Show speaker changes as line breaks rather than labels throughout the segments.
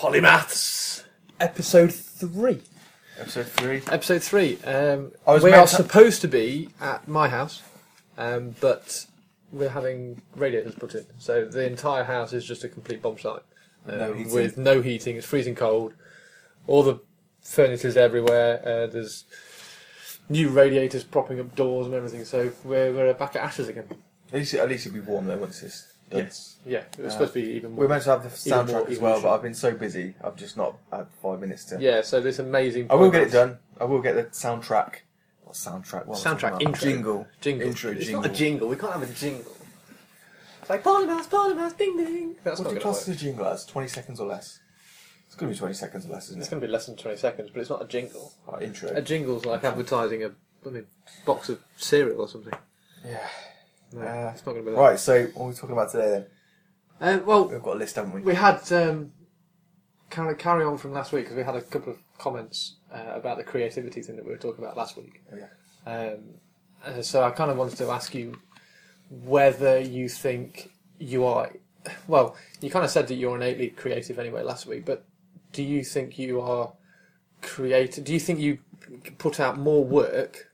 Polymaths, episode three.
Episode three.
Episode three. Um,
I was
we
meant
are
to-
supposed to be at my house, um, but we're having radiators put in, so the entire house is just a complete bomb site um,
No heating.
with no heating. It's freezing cold. All the furniture's everywhere. Uh, there's new radiators propping up doors and everything. So we're we're back at Ash's again.
At least, at least it'll be warm though once it's done.
Yes. Yeah. It was
Uh,
supposed to be even more.
We're meant to have the
Even more
soundtrack as well, but I've been so busy, I've just not had five minutes to.
Yeah. So this amazing.
I will get it
Polymaths-
done. I will get the soundtrack. What soundtrack? What am I
Soundtrack
talking about?
intro.
Jingle.
Jingle.
Intro
it's
jingle.
not a jingle. We can't have a jingle. It's like Polymaths, Polymaths, ding ding. That's
What
not
do you
going to
class
work.
as a jingle as? 20 seconds or less? It's going to be 20 seconds or less, isn't it?
It's
it?
going to be less than 20 seconds, but it's not a jingle.
Right, intro.
A jingle's like advertising a I mean, box of cereal or something.
yeah.
No,
Uh,
it's not going to be that.
Right, so what are we talking about today then?
Uh, well,
We've got a list, haven't we?
we had um, kind of carry on from last week because we had a couple of comments uh, about the creativity thing that we were talking about last week.
Oh, yeah.
Um, uh, so I kind of wanted to ask you whether you think you are. Well, you kind of said that you're innately creative anyway last week, but do you think you are creative? Do you think you put out more work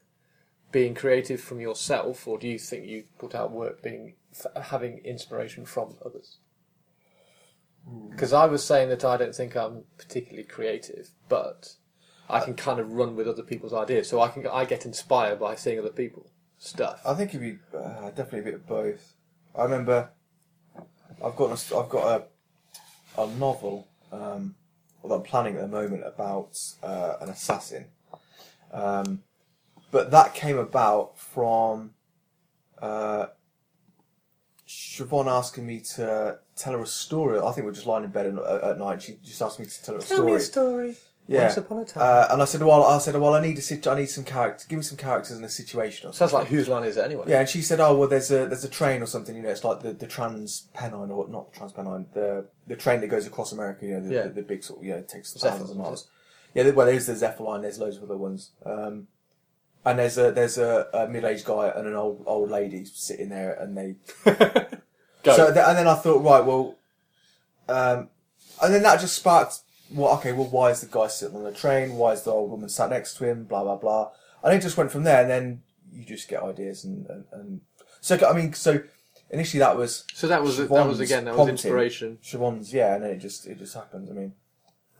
being creative from yourself, or do you think you put out work being having inspiration from others? Because I was saying that I don't think I'm particularly creative, but I can kind of run with other people's ideas. So I can I get inspired by seeing other people stuff.
I think it'd be uh, definitely a bit of both. I remember I've got a, I've got a a novel um, that I'm planning at the moment about uh, an assassin, um, but that came about from uh, Siobhan asking me to tell her a story. I think we are just lying in bed at, at night. She just asked me to tell her a story.
Tell me a story.
Yeah.
Once upon a time.
Uh, and I said, well, I said, well, I need a situ- I need some characters. Give me some characters and a situation. Or
Sounds like whose line is it anyway?
yeah, and she said, "Oh well, there's a there's a train or something. You know, it's like the the Trans Pennine or not the Trans Pennine, the the train that goes across America. You know, the,
Yeah.
the, the big sort. of, You know, it takes thousands of miles. Yeah, well, there's the Zephyr line. There's loads of other ones. Um, and there's a there's a, a middle aged guy and an old old lady sitting there, and they.
Go.
So th- and then I thought, right, well, um, and then that just sparked. Well, okay, well, why is the guy sitting on the train? Why is the old woman sat next to him? Blah blah blah. And it just went from there, and then you just get ideas, and and, and so I mean, so initially that was
so that was that was again that was
prompting.
inspiration.
Siobhan's, yeah, and then it just it just happened. I mean,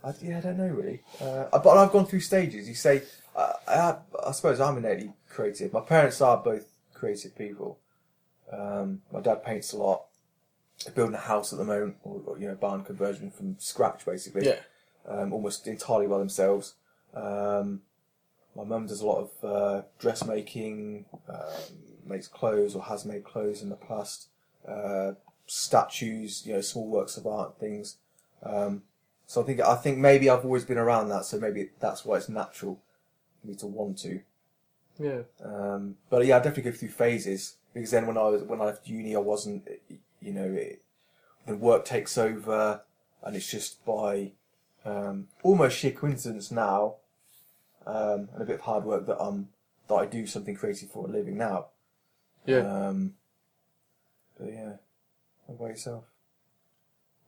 I, yeah, I don't know really, uh, but I've gone through stages. You say, uh, I, I suppose I'm innately creative. My parents are both creative people. Um, my dad paints a lot. They're building a house at the moment, or, or you know, barn conversion from scratch, basically.
Yeah.
Um, almost entirely by themselves. Um, my mum does a lot of uh, dressmaking, um, makes clothes or has made clothes in the past. Uh, statues, you know, small works of art, things. Um, so I think I think maybe I've always been around that, so maybe that's why it's natural me to want to.
Yeah.
Um, but yeah, I definitely go through phases because then when I was when I left uni, I wasn't, you know, it, the work takes over, and it's just by um, almost sheer coincidence now, um, and a bit of hard work that I'm that I do something creative for a living now.
Yeah.
Um, but yeah, what about yourself?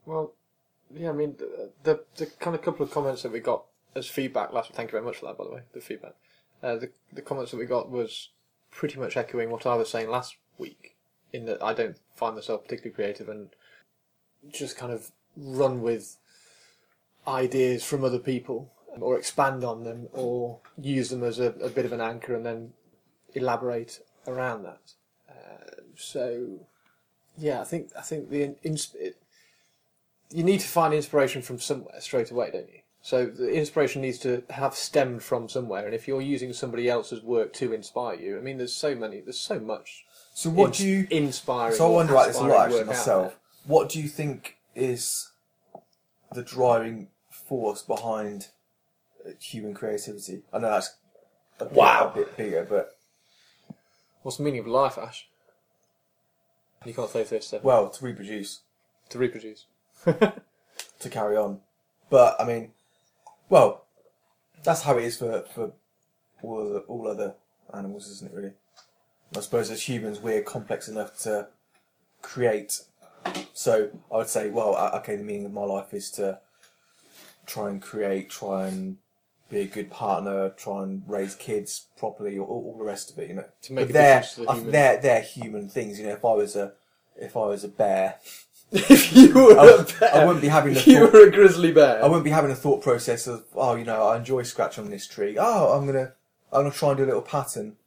Well, yeah, I mean, the, the the kind of couple of comments that we got as feedback last. Thank you very much for that, by the way. The feedback, uh, the the comments that we got was pretty much echoing what I was saying last week. In that I don't find myself particularly creative and just kind of run with ideas from other people or expand on them or use them as a, a bit of an anchor and then elaborate around that. Uh, so yeah, I think I think the it, you need to find inspiration from somewhere straight away, don't you? So the inspiration needs to have stemmed from somewhere, and if you're using somebody else's work to inspire you, I mean, there's so many, there's so much.
So what
ins-
do you?
inspire?
So I wonder about this a lot actually myself. What do you think is the driving force behind uh, human creativity? I know that's a bit,
Wow.
a bit bigger, but?
What's the meaning of life, Ash? You can't say this uh,
well, to reproduce,
to reproduce.
to carry on. But I mean, well, that's how it is for for all other, all other animals, isn't it? Really. I suppose as humans, we're complex enough to create. So I would say, well, uh, okay, the meaning of my life is to try and create, try and be a good partner, try and raise kids properly, all, all the rest of it. You know,
To make
But
a
they're
the
I-
human.
they're they're human things. You know, if I was a if I was a bear,
if you were
I,
a bear,
I wouldn't be having the
if you
thought,
were a grizzly bear.
I wouldn't be having a thought process of oh, you know, I enjoy scratching on this tree. Oh, I'm gonna I'm gonna try and do a little pattern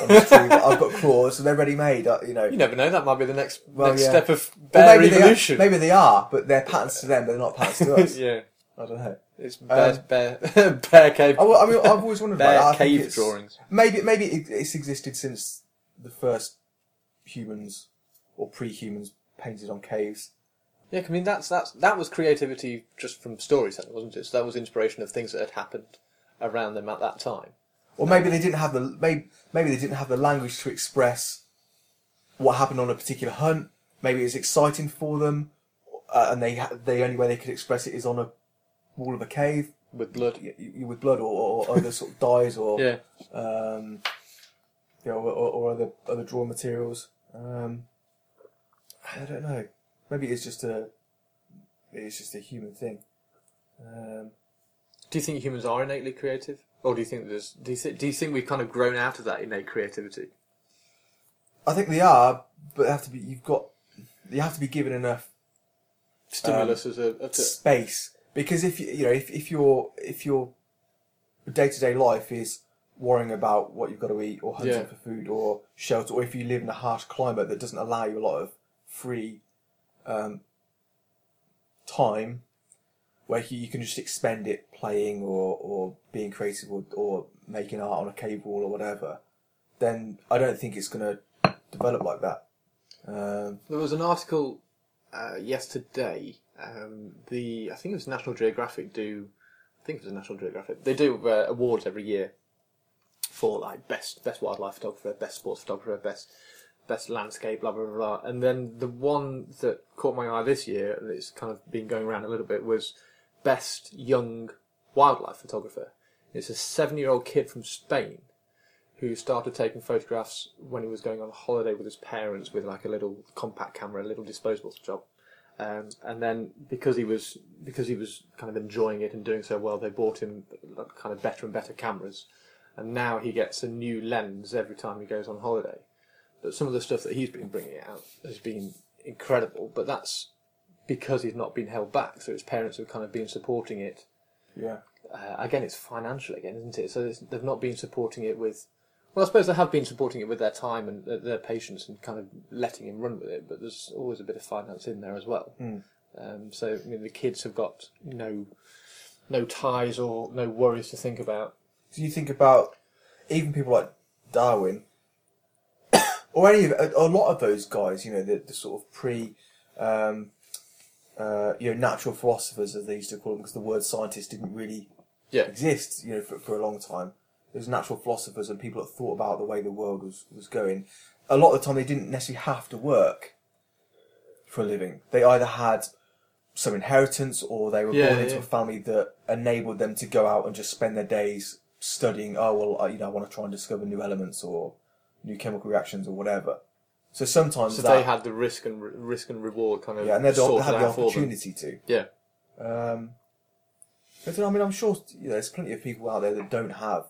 on this tree. I've got claws, so they're ready made. Uh, you know,
You never know. That might be the next
Well,
next
yeah.
step of
Or
bear
maybe
evolution.
They are, maybe they are, but they're patterns to them, but they're not patterns to us.
yeah,
I don't know.
it's bear
Um,
bear bear cave.
I, I mean, I've always wondered
bear
about that. I
cave
it's-
drawings.
Maybe maybe it, it's existed since the first humans or pre-humans painted on caves.
Yeah, I mean that's that's that was creativity just from storytelling, wasn't it? So that was inspiration of things that had happened around them at that time.
Or maybe they didn't have the maybe maybe they didn't have the language to express what happened on a particular hunt. Maybe it's exciting for them, uh, and they the only way they could express it is on a wall of a cave
With blood.
y- y- with blood or, or other sort of dyes or
Yeah.
um, you know, or, or other other drawing materials. Um, I don't know. Maybe it's just a it's just a human thing. Um,
Do you think humans are innately creative, or do you think there's do you, th- do you think we've kind of grown out of that innate creativity?
I think they are, but they have to be. You've got you have to be given enough
Stimulus as a, as a
space because if you you know if, if your if your day to day life is worrying about what you've got to eat or hunting
Yeah.
for food or shelter or if you live in a harsh climate that doesn't allow you a lot of free um, time where you, can just expend it playing or, or being creative or, or making art on a cave wall or whatever then I don't think it's going to develop like that um,
There was an article uh, yesterday. Um, the I think it was National Geographic do. I think it was National Geographic. They do uh, awards every year for like best best wildlife photographer, best sports photographer, best best landscape, blah blah blah. And then the one that caught my eye this year, and it's kind of been going around a little bit, was best young wildlife photographer. It's a seven-year-old kid from Spain who started taking photographs when he was going on holiday with his parents with like a little compact camera, a little disposable job. Um, and then because he was because he was kind of enjoying it and doing so well, they bought him kind of better and better cameras. And now he gets a new lens every time he goes on holiday. But some of the stuff that he's been bringing out has been incredible. But that's because he's not been held back. So his parents have kind of been supporting it
yeah
uh, again, it's financial again, isn't it? So it's, they've not been supporting it with. Well, I suppose they have been supporting it with their time and their, their patience and kind of letting him run with it, but there's always a bit of finance in there as well.
Mm.
Um, so I mean, the kids have got no no ties or no worries to think about.
do you think about even people like Darwin or any of a, a lot of those guys, you know, the, the sort of pre, um, uh, you know, natural philosophers as they used to call them, because the word scientist didn't really
Yeah.
exist, you know, for, for a long time. There's natural philosophers and people that thought about the way the world was, was going. A lot of the time, they didn't necessarily have to work for a living. They either had some inheritance or they were
Yeah,
born into
yeah.
a family that enabled them to go out and just spend their days studying. Oh well, I, you know, I want to try and discover new elements or new chemical reactions or whatever. So sometimes
So
that,
they had the risk and re- risk and reward kind of
yeah, and they had the-
sorted
had the
out for them.
opportunity to.
Yeah,
Um, but I mean, I'm sure you know, there's plenty of people out there that don't have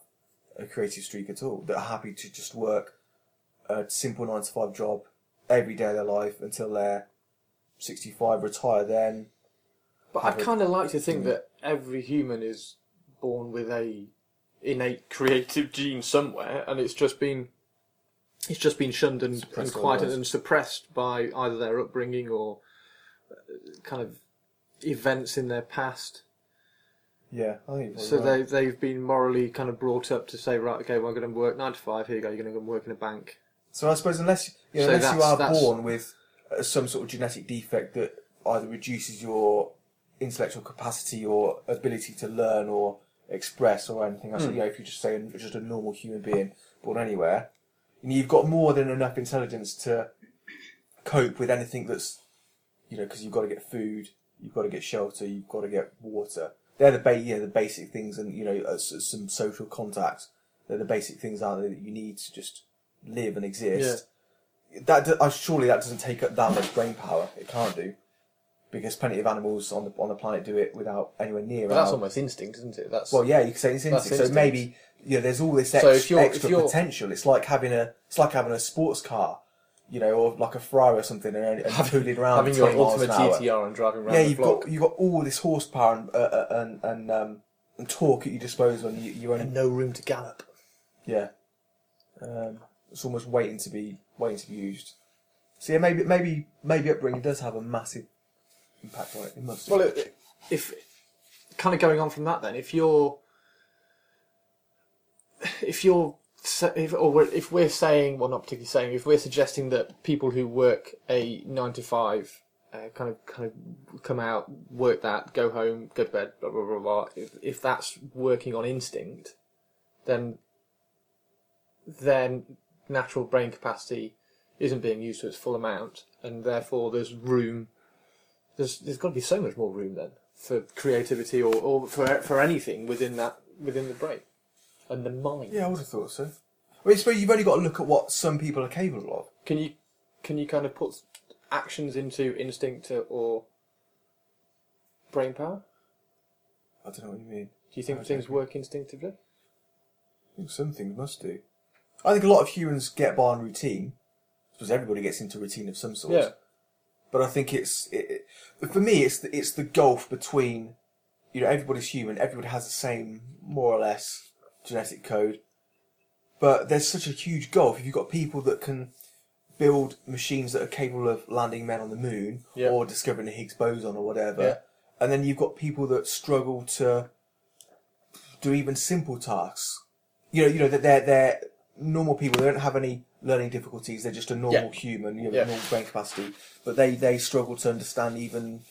a creative streak at all. That are happy to just work a simple nine to five job every day of their life until they're 65, retire then.
but I'd kind of like to think
Mm.
that every human is born with a innate creative gene somewhere, and it's just been it's just been shunned and, and quieted and suppressed by either their upbringing or uh, kind of events in their past.
Yeah, I think.
So
right.
they they've been morally kind of brought up to say, right, okay, well, I'm going to work nine to five. Here you go. You're going to go and work in a bank.
So I suppose unless you know,
So
unless you are
that's-
born with uh, some sort of genetic defect that either reduces your intellectual capacity or ability to learn or express or anything else,
Hmm.
you know, if you just say you're just a normal human being born anywhere, you've got more than enough intelligence to cope with anything that's, you know, because you've got to get food, you've got to get shelter, you've got to get water. They're the ba- you know, the basic things, and you know, uh, s- some social contacts. They're the basic things out there that you need to just live and exist. That do- uh, surely that doesn't take up that much brain power. It can't do. because plenty of animals on the on the planet do it without anywhere near.
But that's
our-
almost instinct, isn't it? That's
well, yeah, you could say it's instinct. So
instinct.
maybe you know, there's all this ex-
So if you're-
extra
if you're-
potential. It's like having a it's like having a sports car, you know, or like a Ferrari or something, and, and tooling around
having your
20 miles
ultimate. GTR and driving around
Yeah,
the
you've
block.
got you've got all this horsepower and uh, uh, and and, um, and torque at your disposal, and you, you're only
and no room to gallop.
yeah. Um, it's almost waiting to be waiting to be used. So yeah, maybe maybe maybe upbringing does have a massive impact on it. It must.
Well, it- if kind of going on from that, then if you're if you're if or if we're saying, well, not particularly saying, if we're suggesting that people who work a nine to five uh, kind of kind of come out, work that, go home, go to bed, blah blah blah blah. If, if that's working on instinct, then then natural brain capacity isn't being used to its full amount, and therefore there's room. There's there's got to be so much more room then for creativity or, or for for anything within that within the brain and the mind.
yeah, I would have thought so. I mean, I suppose you've only got to look at what some people are capable of.
Can you can you kind of put actions into instinct or brain power?
I don't know what you mean.
Do you think
Okay.
things work instinctively?
I think some things must do. I think a lot of humans get by on routine. I suppose everybody gets into routine of some sort.
Yeah.
But I think it's it, it, for me. It's the, it's the gulf between you know everybody's human. Everybody has the same more or less genetic code. But there's such a huge gulf. If you've got people that can build machines that are capable of landing men on the moon
Yeah.
or discovering the Higgs boson or whatever,
Yeah.
and then you've got people that struggle to do even simple tasks. You know, you know that they're they're normal people. They don't have any learning difficulties. They're just a normal
Yeah.
human. You know,
Yeah.
normal brain capacity, but they they struggle to understand even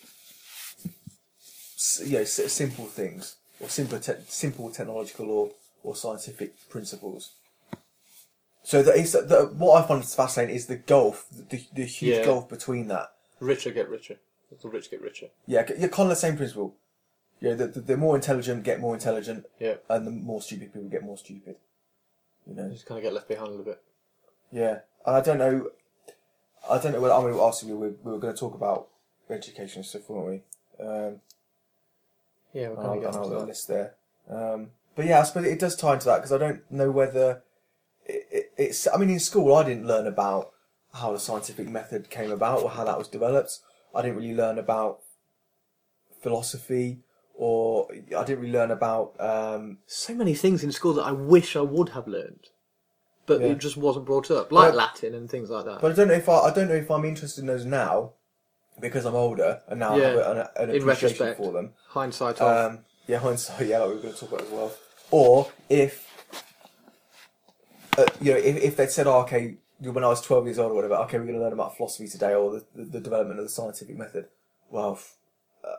s- you know s- simple things or simple te- simple technological or or scientific principles. So that is that what I find fascinating is the gulf, the, the huge
Yeah.
gulf between that.
Richer get richer. The rich get richer.
Yeah, yeah, kind of the same principle. Yeah, the, the, the more intelligent get more intelligent,
Yeah.
and the more stupid people get more stupid. You know.
Just kind of get left behind a little bit.
Yeah, and I don't know. I don't know whether I mean, obviously we were, we were going to talk about education and stuff, weren't we? Um,
Yeah, we're
and
kind
I'll,
of
and I'll
getting to that.
list there. Um, but yeah, I suppose it does tie into that because I don't know whether it, it, it's. I mean, in school I didn't learn about how the scientific method came about or how that was developed. I didn't really learn about philosophy, or I didn't really learn about. Um,
So many things in school that I wish I would have learned, but
Yeah.
it just wasn't brought up, like
Well-
Latin and things like that.
but I don't know if I. I don't know if I'm interested in those now because I'm older and now I have
Yeah.
an, an appreciation for them.
Hindsight of
Um, yeah, hindsight. Yeah, like we were going to talk about as well. Or if, uh, you know, if, if they'd said, oh, okay, when I was twelve years old or whatever, okay, we're going to learn about philosophy today or the, the, the development of the scientific method. Well, uh,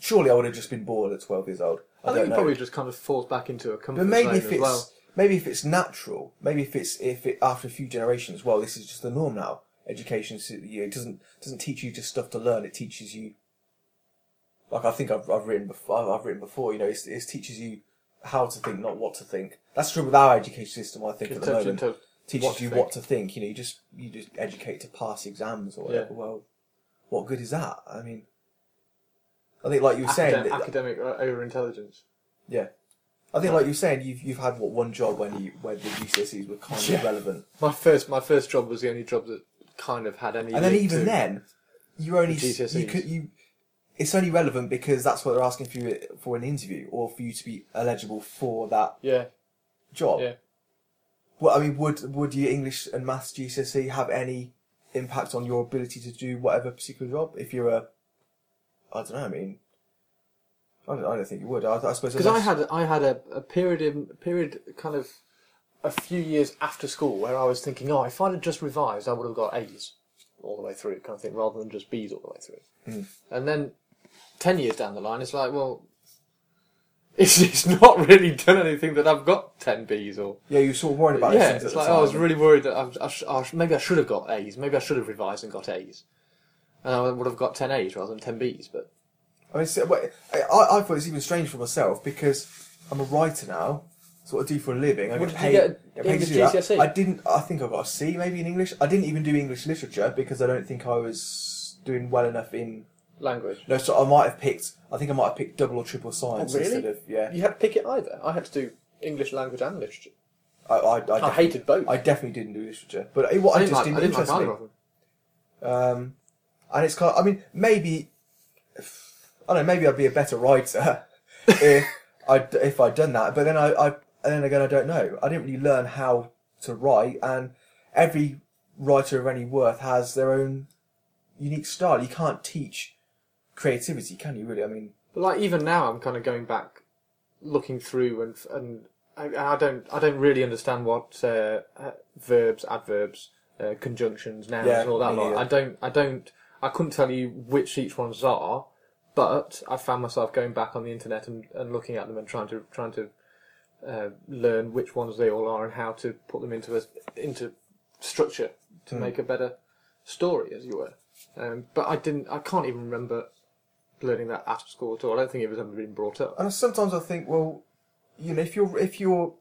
surely I would have just been bored at twelve years old. I,
I think it
know.
probably just kind of falls back into a comfort
But maybe
zone
if
as
it's
well.
maybe if it's natural, maybe if it's if it after a few generations, well, this is just the norm now. Education, it doesn't doesn't teach you just stuff to learn. It teaches you, like I think I've, I've written before. I've, written before. You know, it's, it teaches you how to think, not what to think. That's true with our education system. I think at the moment
into
teaches
what
you what to think. You know, you just you just educate to pass exams or whatever.
Yeah.
Well, what good is that? I mean, I think like you were saying,
academic,
that-
uh, over intelligence.
yeah. I think, like you were saying, you've you've had what one job when you where the GCSEs were kind
Yeah.
of relevant,
My first, my first job was the only job that kind of had any.
and then even
to-
then, you only
The
s- you could you. It's only relevant because that's what they're asking for you for an interview or for you to be eligible for that
yeah,
job.
yeah.
Well, I mean, would would your English and Maths GCSE have any impact on your ability to do whatever particular job? If you're a, I don't know. I mean, I don't, I don't think it would. I, I suppose
Because I had I had a, a period in period kind of a few years after school where I was thinking, oh, if I'd have just revised, I would have got A's all the way through, kind of thing, rather than just B's all the way through.
Hmm.
And then ten years down the line, it's like, well, it's, it's not really done anything that I've got ten B's or
yeah, you're sort of worried about it.
yeah. It's like oh, I was really worried that I, I, sh- I sh- maybe I should have got A's, maybe I should have revised and got A's, and I would have got ten A's rather than ten B's. But
I mean, so, wait, I, I thought it's even strange for myself because I'm a writer now. What I do for a living. I
What
get
did you
paid.
get
paid
English
to do that.
GCSE?
I didn't. I think I got a C maybe in English. I didn't even do English literature because I don't think I was doing well enough in
language.
No, so I might have picked. I think I might have picked double or triple science
Oh, really?
instead of yeah.
You had to pick it either. I had to do English language and literature.
I I, I,
I
definitely,
hated both.
I definitely didn't do literature, but it, what
I didn't
just
like,
didn't,
I didn't like
interest
either
me.
of them.
Um, and it's kind. Of, I mean, maybe I don't know. Maybe I'd be a better writer if I if I'd done that. But then I, I and then again I don't know. I didn't really learn how to write, and every writer of any worth has their own unique style. You can't teach creativity, can you? Really? I mean,
like even now, I'm kind of going back, looking through, and and I, I don't I don't really understand what uh, uh, verbs, adverbs, uh, conjunctions, nouns,
Yeah,
and all that
me
lot.
neither.
I don't I don't I couldn't tell you which each ones are, but I found myself going back on the internet and, and looking at them and trying to trying to uh, learn which ones they all are and how to put them into a into structure to
Hmm.
make a better story, as you were. Um, but I didn't. I can't even remember learning that at school at all. I don't think it was ever been brought up.
And sometimes I think, well, you know, if you're if you're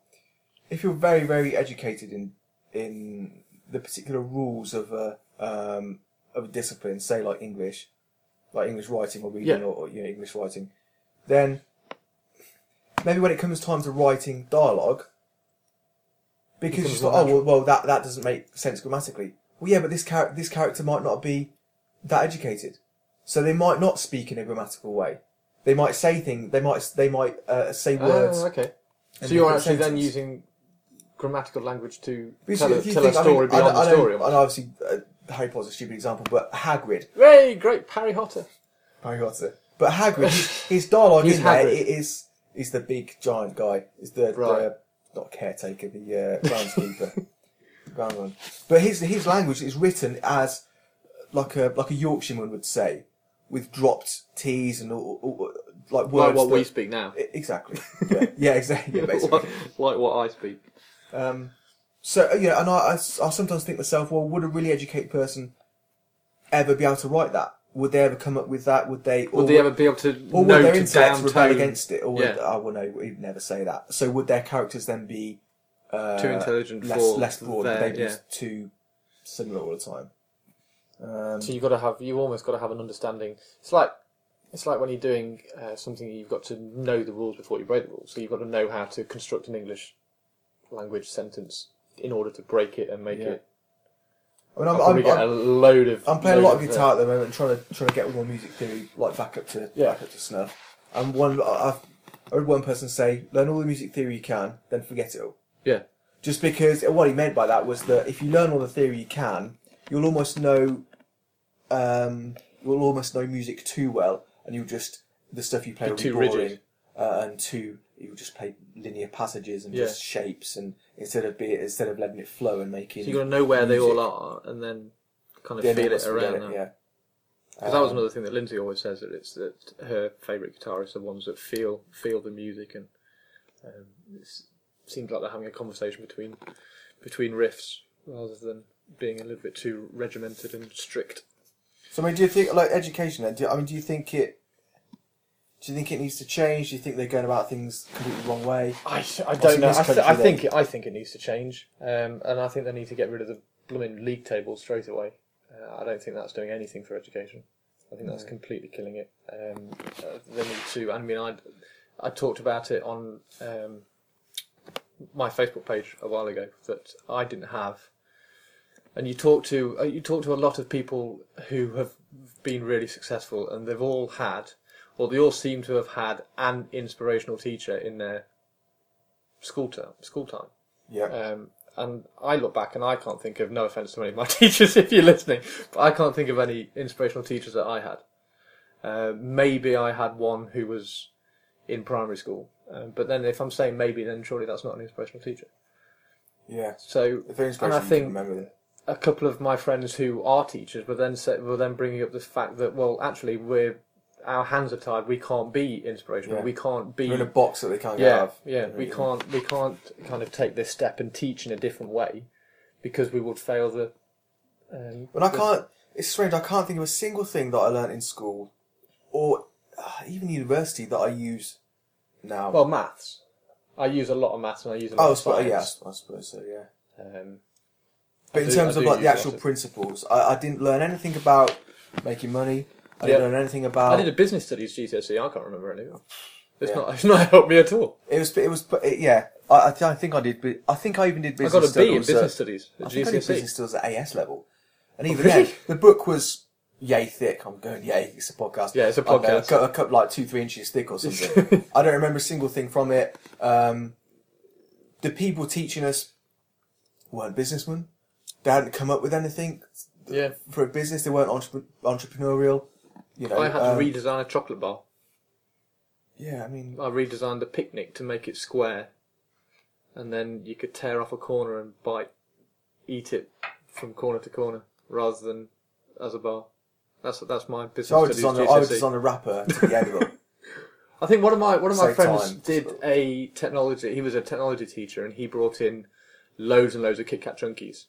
if you're very very educated in in the particular rules of a um, of a discipline, say like English, like English writing or reading
Yeah.
or, or you know English writing, then maybe when it comes time to writing dialogue, because thought,
more
oh well, well that that doesn't make sense grammatically. Well, yeah, but this character this character might not be that educated, so they might not speak in a grammatical way. They might say things. They might they might uh, say words.
Oh, okay. So you're actually then using grammatical language to
Because
tell, a, tell a
think- I mean,
story
I
beyond
know- I
the story.
I know obviously uh, Harry Potter's a stupid example, but Hagrid,
Hey, great Harry Potter.
Harry Potter, but Hagrid, his, his dialogue in there
Hagrid.
is is the big giant guy, is the,
Right.
the not caretaker, the uh, groundskeeper, groundsman. But his his language is written as like a like a Yorkshireman would say, with dropped T's and all, all, like words.
Like what we speak now.
I- Exactly. Yeah, yeah exactly. Yeah, basically.
like, like what I speak.
Um, so uh, yeah, and I, I, I sometimes think to myself, well, would a really educated person ever be able to write that? Would they ever come up with that? Would they?
Would they ever be able to
Or
know
would their
to
intellect rebel against it? Or would,
Yeah.
I will no, we'd never say that. So would their characters then be uh,
Too intelligent
less
for
less broad?
their-
Would they be
yeah.
just too similar all the time? Um,
So you've got to have, you almost got to have an understanding. It's like, it's like when you're doing uh, something, you've got to know the rules before you break the rules. So you've got to know how to construct an English language sentence in order to break it and make
Yeah.
it.
I mean, I'm, I'm, I'm,
a load of.
I'm playing a lot of
uh,
guitar at the moment, trying to trying to get all my music theory like back up to
Yeah.
back up to snuff. And one, I've I heard one person say, "Learn all the music theory you can, then forget it all."
Yeah.
Just because what he meant by that was that if you learn all the theory you can, you'll almost know, um, you'll almost know music too well, and you'll just the stuff you play will be
too
boring,
rigid.
uh, and too you'll just play linear passages and
Yeah.
just shapes, and instead of be instead of letting it flow and making.
So you've got to know where they all are and then kind of
Yeah,
feel it
almost forget
around that.
yeah.
Because that was
Um,
another thing that Lindsay always says that it's that her favourite guitarists are ones that feel feel the music and um, it seems like they're having a conversation between between riffs rather than being a little bit too regimented and strict.
So I mean, do you think like education? Then, do, I mean, do you think it? Do you think it needs to change? Do you think they're going about things completely wrong way?
I, I
What's
don't
in
know.
this
I, th-
country
I
then?
think it, I think it needs to change, um, and I think they need to get rid of the blooming league table straight away. Uh, I don't think that's doing anything for education. I think that's completely killing it. Um, uh, they need to. I mean, I I talked about it on um, my Facebook page a while ago that I didn't have. And you talk to uh, you talk to a lot of people who have been really successful, and they've all had, or they all seem to have had, an inspirational teacher in their school term, school time.
Yeah.
Um, and I look back and I can't think of, no offence to any of my teachers if you're listening, but I can't think of any inspirational teachers that I had. Uh, maybe I had one who was in primary school, um, but then if I'm saying maybe, then surely that's not an inspirational teacher.
yeah.
So,
If they're
and I think
remember them.
A couple of my friends who are teachers were then say, were then bringing up the fact that well, actually, we're our hands are tied. We can't be inspirational.
Yeah.
We can't be
They're in a box that they can't get
yeah,
out of.
yeah. We can't we can't kind of take this step and teach in a different way because we would fail the. Um,
But I can't. It's strange. I can't think of a single thing that I learnt in school, or uh, even university that I use now.
Well, maths. I use a lot of maths and I use a lot
oh,
of
sp- yeah. I suppose so. Yeah.
Um,
But
I
in
do-
terms
I
of like the actual
of-
principles, I, I didn't learn anything about making money. I didn't
Yeah.
know anything about.
I did a business studies GCSE. I can't remember any. It's
Yeah.
not. It's not helped me at all.
It was. It was. It, yeah. I, I, th- I think I did. bu- I think I even did
I
business.
got a B
studies
in
at-
business studies
I think I did
GCSE.
business studies at AS level, and even
really?
then, the book was yay thick. I'm going yay. It's a podcast.
Yeah, it's a
I don't know,
podcast.
a, cup, like two, three inches thick or something. I don't remember a single thing from it. Um, the people teaching us weren't businessmen. They hadn't come up with anything
Yeah,
for a business. They weren't entre- entrepreneurial. You know,
I had
um,
to redesign a chocolate bar.
Yeah, I mean,
I redesigned the picnic to make it square, and then you could tear off a corner and bite, eat it from corner to corner rather than as a bar. That's that's my business
so I would
studies
design. A, I would design a wrapper to the edible.
I think one of my one of my
Save
friends
time.
did a technology. He was a technology teacher, and he brought in loads and loads of Kit Kat chunkies,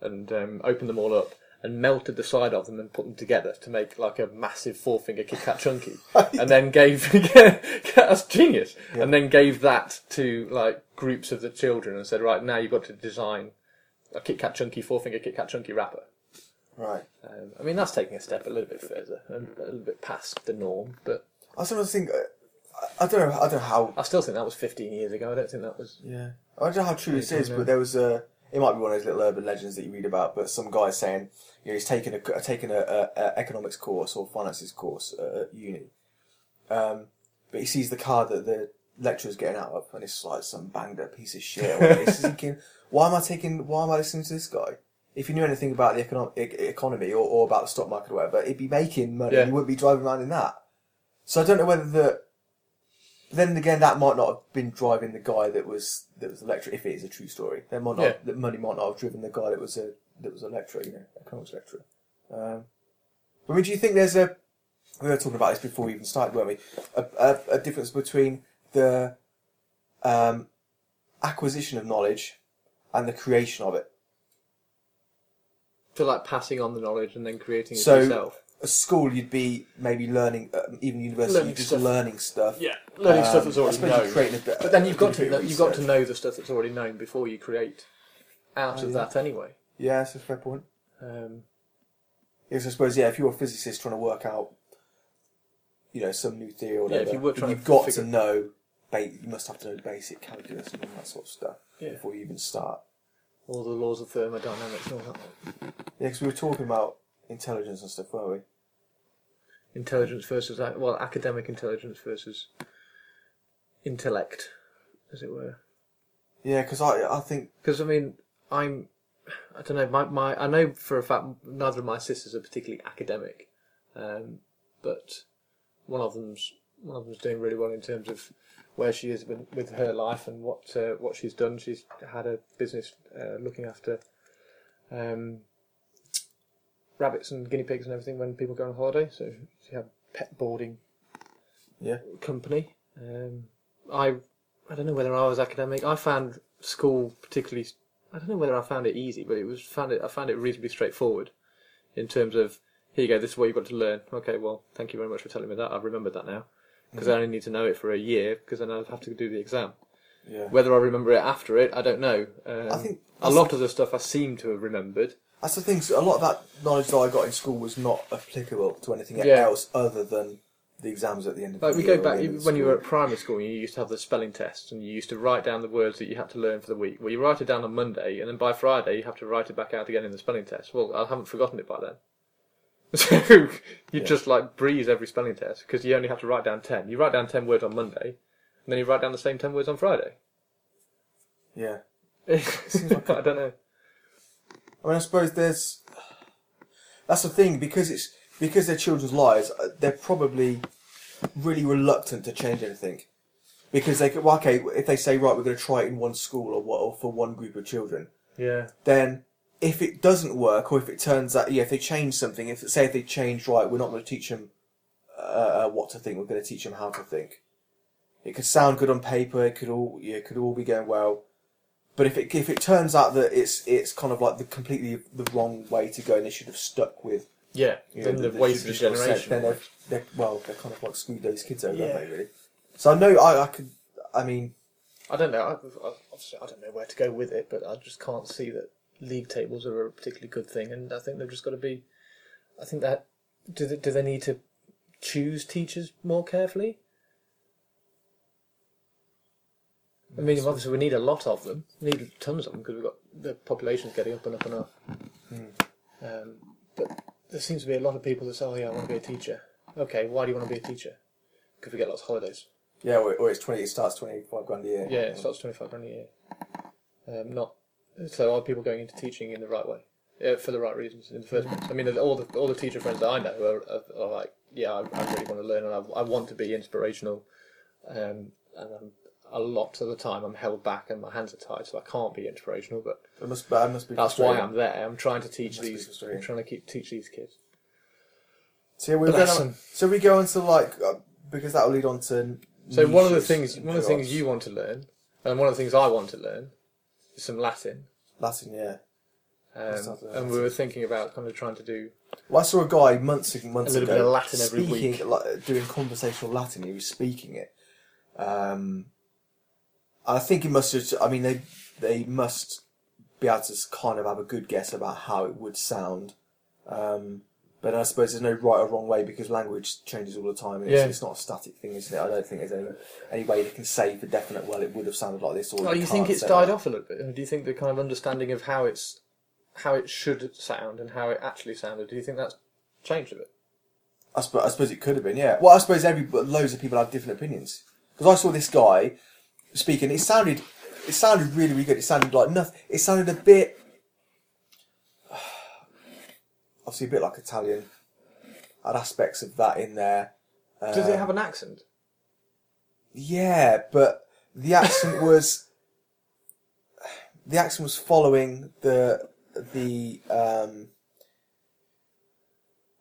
and um, opened them all up, and melted the side of them and put them together to make like a massive four finger Kit Kat chunky, and then gave that's genius, and then gave that to like groups of the children and said, right now you've got to design a Kit Kat chunky four finger Kit Kat chunky wrapper.
right.
Um, I mean that's taking a step a little bit further and a little bit past the norm, but
I sometimes think. uh, I, don't know. I don't know how
I still think that was 15 years ago. I don't think that was.
Yeah, I don't know how true this is, but there was a. It might be one of those little urban legends that you read about, but some guy saying, you know, he's taken a taken a, a, a economics course or finances course at uni, um, but he sees the car that the lecturer's getting out of, and it's like some banged up piece of shit. He's thinking, why am I taking? Why am I listening to this guy? If you knew anything about the econo- e- economy or, or about the stock market or whatever, he'd be making money.
Yeah.
You wouldn't be driving around in that. So I don't know whether the then again, that might not have been driving the guy that was that was a lecturer. If it is a true story, then might not
Yeah.
the money might not have driven the guy that was a that was a lecturer, you know, economics lecturer. Um, I mean, do you think there's a we were talking about this before we even started, weren't we? A, a, a difference between the um, acquisition of knowledge and the creation of it.
feel like passing on the knowledge and then creating it
So-
yourself.
At school, you'd be maybe learning, uh, even university,
Learning
you're just
stuff.
learning stuff.
Yeah, learning
Um,
stuff that's
I
already
you're
known.
creating a bit-
But then you've got to know, you've got to know the stuff that's already known before you create out
Oh,
of
yeah.
that anyway.
Yeah, that's a fair point.
Um,
Yes, I suppose. Yeah, if you're a physicist trying to work out, you know, some new theory or
Yeah,
whatever,
if you were trying
you've
to
got
figure-
to know. Ba- you must have to know basic calculus and all that sort of stuff
Yeah.
before you even start.
all the laws of thermodynamics and all that.
Yeah, because we were talking about intelligence and stuff, weren't we?
Intelligence versus well, academic intelligence versus intellect, as it were.
Yeah, because I I think
Because I mean, I'm I don't know. My, my I know for a fact neither of my sisters are particularly academic, um, but one of them's one of them's doing really well in terms of where she is with, with her life and what uh, what she's done. She's had a business uh, looking after um, rabbits and guinea pigs and everything when people go on holiday. So you have pet boarding
yeah.
company. Um, I I don't know whether I was academic. I found school particularly. I don't know whether I found it easy, but it was found it. I found it reasonably straightforward in terms of here you go. This is what you've got to learn. Okay, well, thank you very much for telling me that. I've remembered that now because I only need to know it for a year because then I'll have to do the exam.
Yeah.
Whether I remember it after it, I don't know. Um,
I think
a lot of the stuff I seem to have remembered.
That's the thing. so A lot of that knowledge that I got in school was not applicable to anything
Yeah.
else other than the exams at the end of
Like
the
we
year.
go
or
back
the end
even
of
when you were
school.
at primary school, you used to have the spelling tests, and you used to write down the words that you had to learn for the week. Well, you write it down on Monday, and then by Friday you have to write it back out again in the spelling test. Well, I haven't forgotten it by then. So you just like breeze every spelling test because you only have to write down ten. You write down ten words on Monday, and then you write down the same ten words on Friday.
Yeah.
seems like I don't know.
I mean, I suppose there's. That's the thing because it's because they're children's lives. uh, They're probably really reluctant to change anything because they could. Well, okay, if they say right, we're going to try it in one school or what, or for one group of children,
Yeah,
then if it doesn't work or if it turns out, yeah, if they change something, if say if they change right, we're not going to teach them uh, what to think. We're going to teach them how to think. It could sound good on paper. It could all yeah, it could all be going well. But if it if it turns out that it's it's kind of like the completely the wrong way to go, and they should have stuck with
yeah.
you know,
then
the
they've wasted a
traditional set,
generation.
Then they're, they're well, they're kind of like screwed those kids over,
Yeah.
they? Really. So I know I, I could. I mean,
I don't know. I, I, obviously, I don't know where to go with it, but I just can't see that league tables are a particularly good thing, and I think they've just got to be. I think that do they, do they need to choose teachers more carefully. I mean, obviously, we need a lot of them. We need tons of them because we've got the population's getting up and up and up. Um, but there seems to be a lot of people that say, "Oh, yeah, I want to be a teacher." Okay, why do you want to be a teacher? Because we get lots of holidays.
Yeah, or, or it's twenty. It starts twenty five grand a year.
Yeah, it starts twenty five grand a year. Um, not so are people going into teaching in the right way, uh, for the right reasons in the first place. I mean, all the all the teacher friends that I know are, are, are like, yeah, I, I really want to learn and I, I want to be inspirational, um, and I'm, a lot of the time I'm held back and my hands are tied, so I can't be inspirational. But
It must. That must be.
that's why. I'm there. I'm trying to teach these. I'm trying to keep teach these kids.
So yeah, we're going on. So we go on to like uh, because that will lead on to.
So one of the things, one of the things you want to learn, and one of the things I want to learn, is some Latin.
Latin, yeah.
Um, and we were thinking about kind of trying to do
Well, I saw a guy months and months
A little
ago
bit of Latin every
speaking,
week.
like, doing conversational Latin. He was speaking it. Um, I think it must. I mean, they they must be able to kind of have a good guess about how it would sound. Um, but I suppose there's no right or wrong way because language changes all the time. And
Yeah.
it's, it's not a static thing, isn't it? I don't think there's any, any way they can say for definite. Well, it would have sounded like this, or
Oh,
you
you think
can't
it's
say
died
that.
off a little bit? Or do you think the kind of understanding of how it's how it should sound and how it actually sounded? Do you think that's changed a bit?
I suppose, I suppose it could have been, yeah. Well, I suppose every but loads of people have different opinions. Because I saw this guy speaking. It sounded, it sounded really, really good. It sounded like nothing. It sounded a bit, obviously a bit like Italian. Had aspects of that in there.
Does
Uh,
it have an accent?
Yeah, but the accent was the accent was following the the um,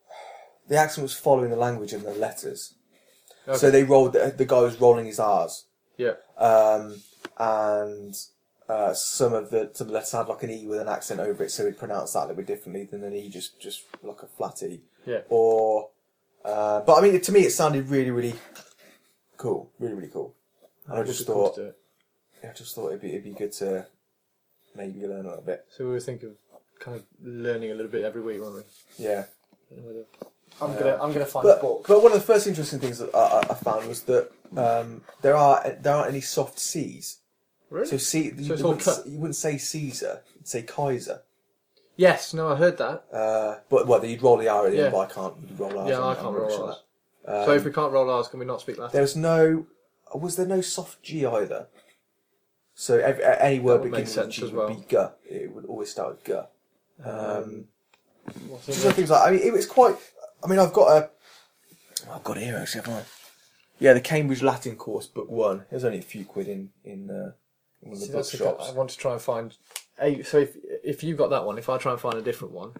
the accent was following the language and the letters. So they rolled. The, the guy was rolling his R's,
yeah.
um, and uh, some of the some of the letters had like an E with an accent over it, so we'd pronounce that a little bit differently than an E, just just like a flat E.
Yeah.
Or, uh, but I mean, to me, it sounded really, really cool, really, really cool. And I just thought,
it.
yeah, I just thought it'd be it'd be good to maybe learn a little bit.
So we were thinking of kind of learning a little bit every week, weren't we?
Yeah.
I'm gonna I'm gonna find
But,
a book.
but one of the first interesting things that I, I- I found was that um, there are there aren't any soft C's.
Really?
So C, you,
it's all
wouldn't,
cut?
s- you wouldn't say Caesar, you'd say Kaiser.
yes. No, I heard that.
Uh, but well, you'd roll the R at the end,
Yeah.
but I can't roll R's.
Yeah, I can't roll
at
R's.
that.
so
Um,
if we can't roll ours, can we not speak Latin?
There was no. Was there no soft G either? So every, any word
would make
beginning with
sense
G
as
would
well.
be G. It would always start with G. Um,
What's
just
in
things like I mean, it was quite. I mean, I've got a. I've got it here actually. Haven't I? Yeah, the Cambridge Latin course, book one. There's only a few quid in in, uh, in one of
See,
the
that's the
bookshops.
I want to try and find. A, so if if you got that one, if I try and find a different one,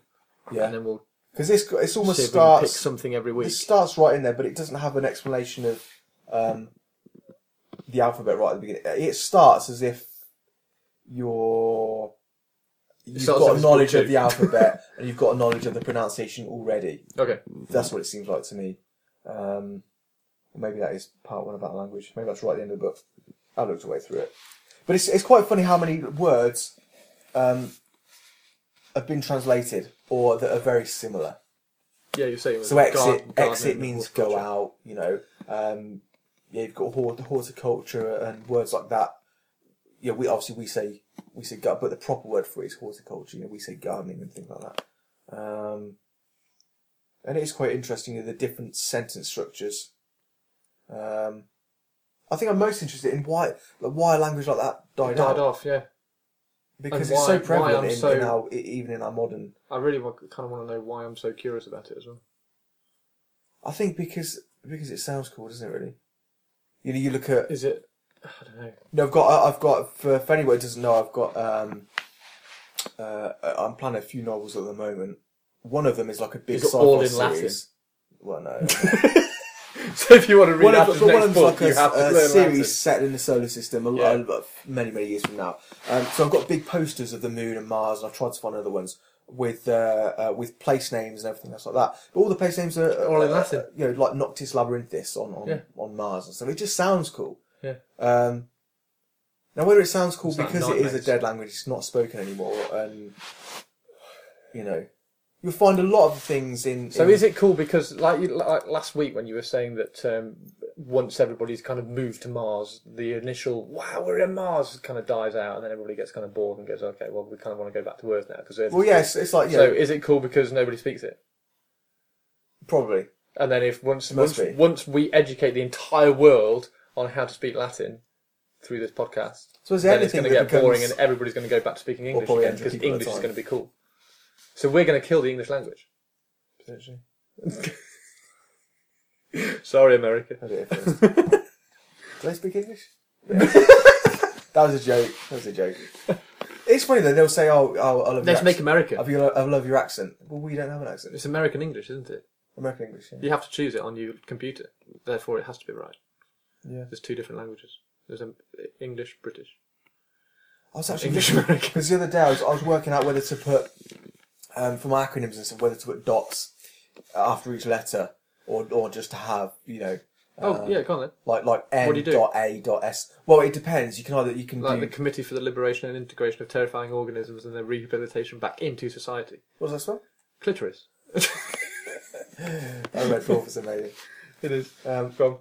Yeah,
and then we'll
because this it's almost
see if we can pick
starts.
something every week.
It starts right in there, but it doesn't have an explanation of um, the alphabet right at the beginning. It starts as if you're you've
starts
got
as
a
if
knowledge
book
of the alphabet and you've got a knowledge of the pronunciation already.
Okay.
That's what it seems like to me. Um, or maybe that is part one about language. Maybe that's right at the end of the book. I looked away through it, but it's it's quite funny how many words um, have been translated or that are very similar.
Yeah, you're saying.
So exit
garden-
exit means go out. You know, um, yeah, you've got hort- horticulture and words like that. Yeah, we obviously we say we say but the proper word for it is horticulture. You know, we say gardening and things like that. Um, and it is quite interesting the different sentence structures. Um, I think I'm most interested in why like, why a language like that died,
Died
out
off, yeah.
because
and
it's so
why-
prevalent
I'm
in,
so-
in our even in our modern.
I really want, kind of want to know why I'm so curious about it as well.
I think because because it sounds cool, doesn't it? Really. You know, you look at
Is it? I don't know.
No, I've got. I've got. For, for anyone who doesn't know, I've got. Um, uh, I'm planning a few novels at the moment. One of them is like a big
Is it
sci-fi
all in
series. Well, no.
so if you want to read
one
out
of,
his
but one
next book,
like
you have to
a,
learn
series set in the solar system, a,
Yeah.
a- many many years from now. Um, so I've got big posters of the moon and Mars, and I've tried to find other ones with uh, uh, with place names and everything else like that. But all the place names are
All in Latin.
uh, you know, like Noctis Labyrinthus on on,
Yeah.
on Mars and stuff. It just sounds cool.
Yeah.
Um, now, whether it sounds cool
It's
because it is a dead language, it's not spoken anymore, and you know, You'll find a lot of things in.
So
in-
is it cool because, like, you, like last week when you were saying that um, once everybody's kind of moved to Mars, the initial "Wow, we're in Mars" kind of dies out, and then everybody gets kind of bored and goes, "Okay, well, we kind of want to go back to Earth now because
Well,
yes,
yeah, it's, it's like yeah,
So is it cool because nobody speaks it?
probably.
And then if once once,
be.
once we educate the entire world on how to speak Latin through this podcast,
So is
then it's
anything
going to get
becomes,
boring and everybody's going to go back to speaking English again because
people at a
English is going to be cool. So we're going to kill the English language.
Potentially.
Sorry, America.
I did it. Do they speak English? that was a joke. That was a joke. It's funny though. They'll say, "Oh, oh I love
Let's
your
make
accent.
America.
I love your accent." Well, we don't have an accent.
It's American English, isn't it?
American English. Yeah.
You have to choose it on your computer. Therefore, it has to be right.
yeah.
There's two different languages. There's um, English, British.
I was actually
English American.
because the other day I was, I was working out whether to put um, for acronyms and stuff whether to put dots after each letter or or just to have you know
Oh, yeah, go on then.
like like N
What do you do?
dot A dot S. Well, it depends. You can either you can
Like
do
the Committee for the Liberation and Integration of Terrifying Organisms and their Rehabilitation Back into Society.
what's that spell?
Clitoris.
I read four for amazing.
It is.
Um,
on.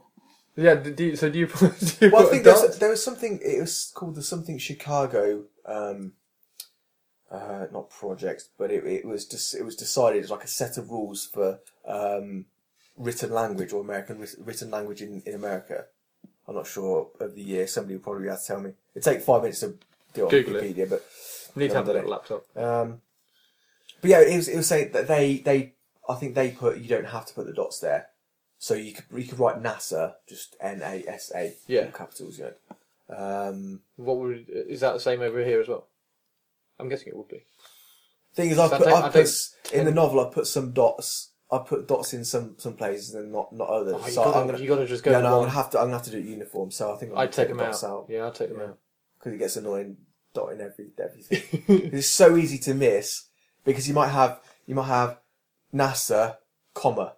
Yeah, do you, so do you, do you
well, I think
a
there's,
dot?
there was something. It was called the something Chicago. Um, uh, not projects, but it, it was just it was decided as like a set of rules for um, written language or American written language in, in America. I'm not sure of the year. Somebody will probably have to tell me. It'd take five minutes to do it on
Google it.
Wikipedia, but
Need to have that
done
laptop.
um, but yeah, it was it was saying that they they I think they put you don't have to put the dots there, so you could you could write NASA just N A S A
Yeah.
capitals, you know. Um,
What would is that the same over here as well? I'm guessing it would be.
thing is, I
I
put
don't-
I
I
put
don't
s- in the novel I put some dots. I put dots in some some places and not not others.
Oh, you,
so
gotta,
I'm gonna
you gotta just go.
yeah, no, I'm gonna have to I'm gonna have to do it uniform. So I think I'm
I'd take
the
them
dots
out. Yeah, I'd take them out.
because it gets annoying dotting every everything. it's so easy to miss because you might have you might have NASA comma,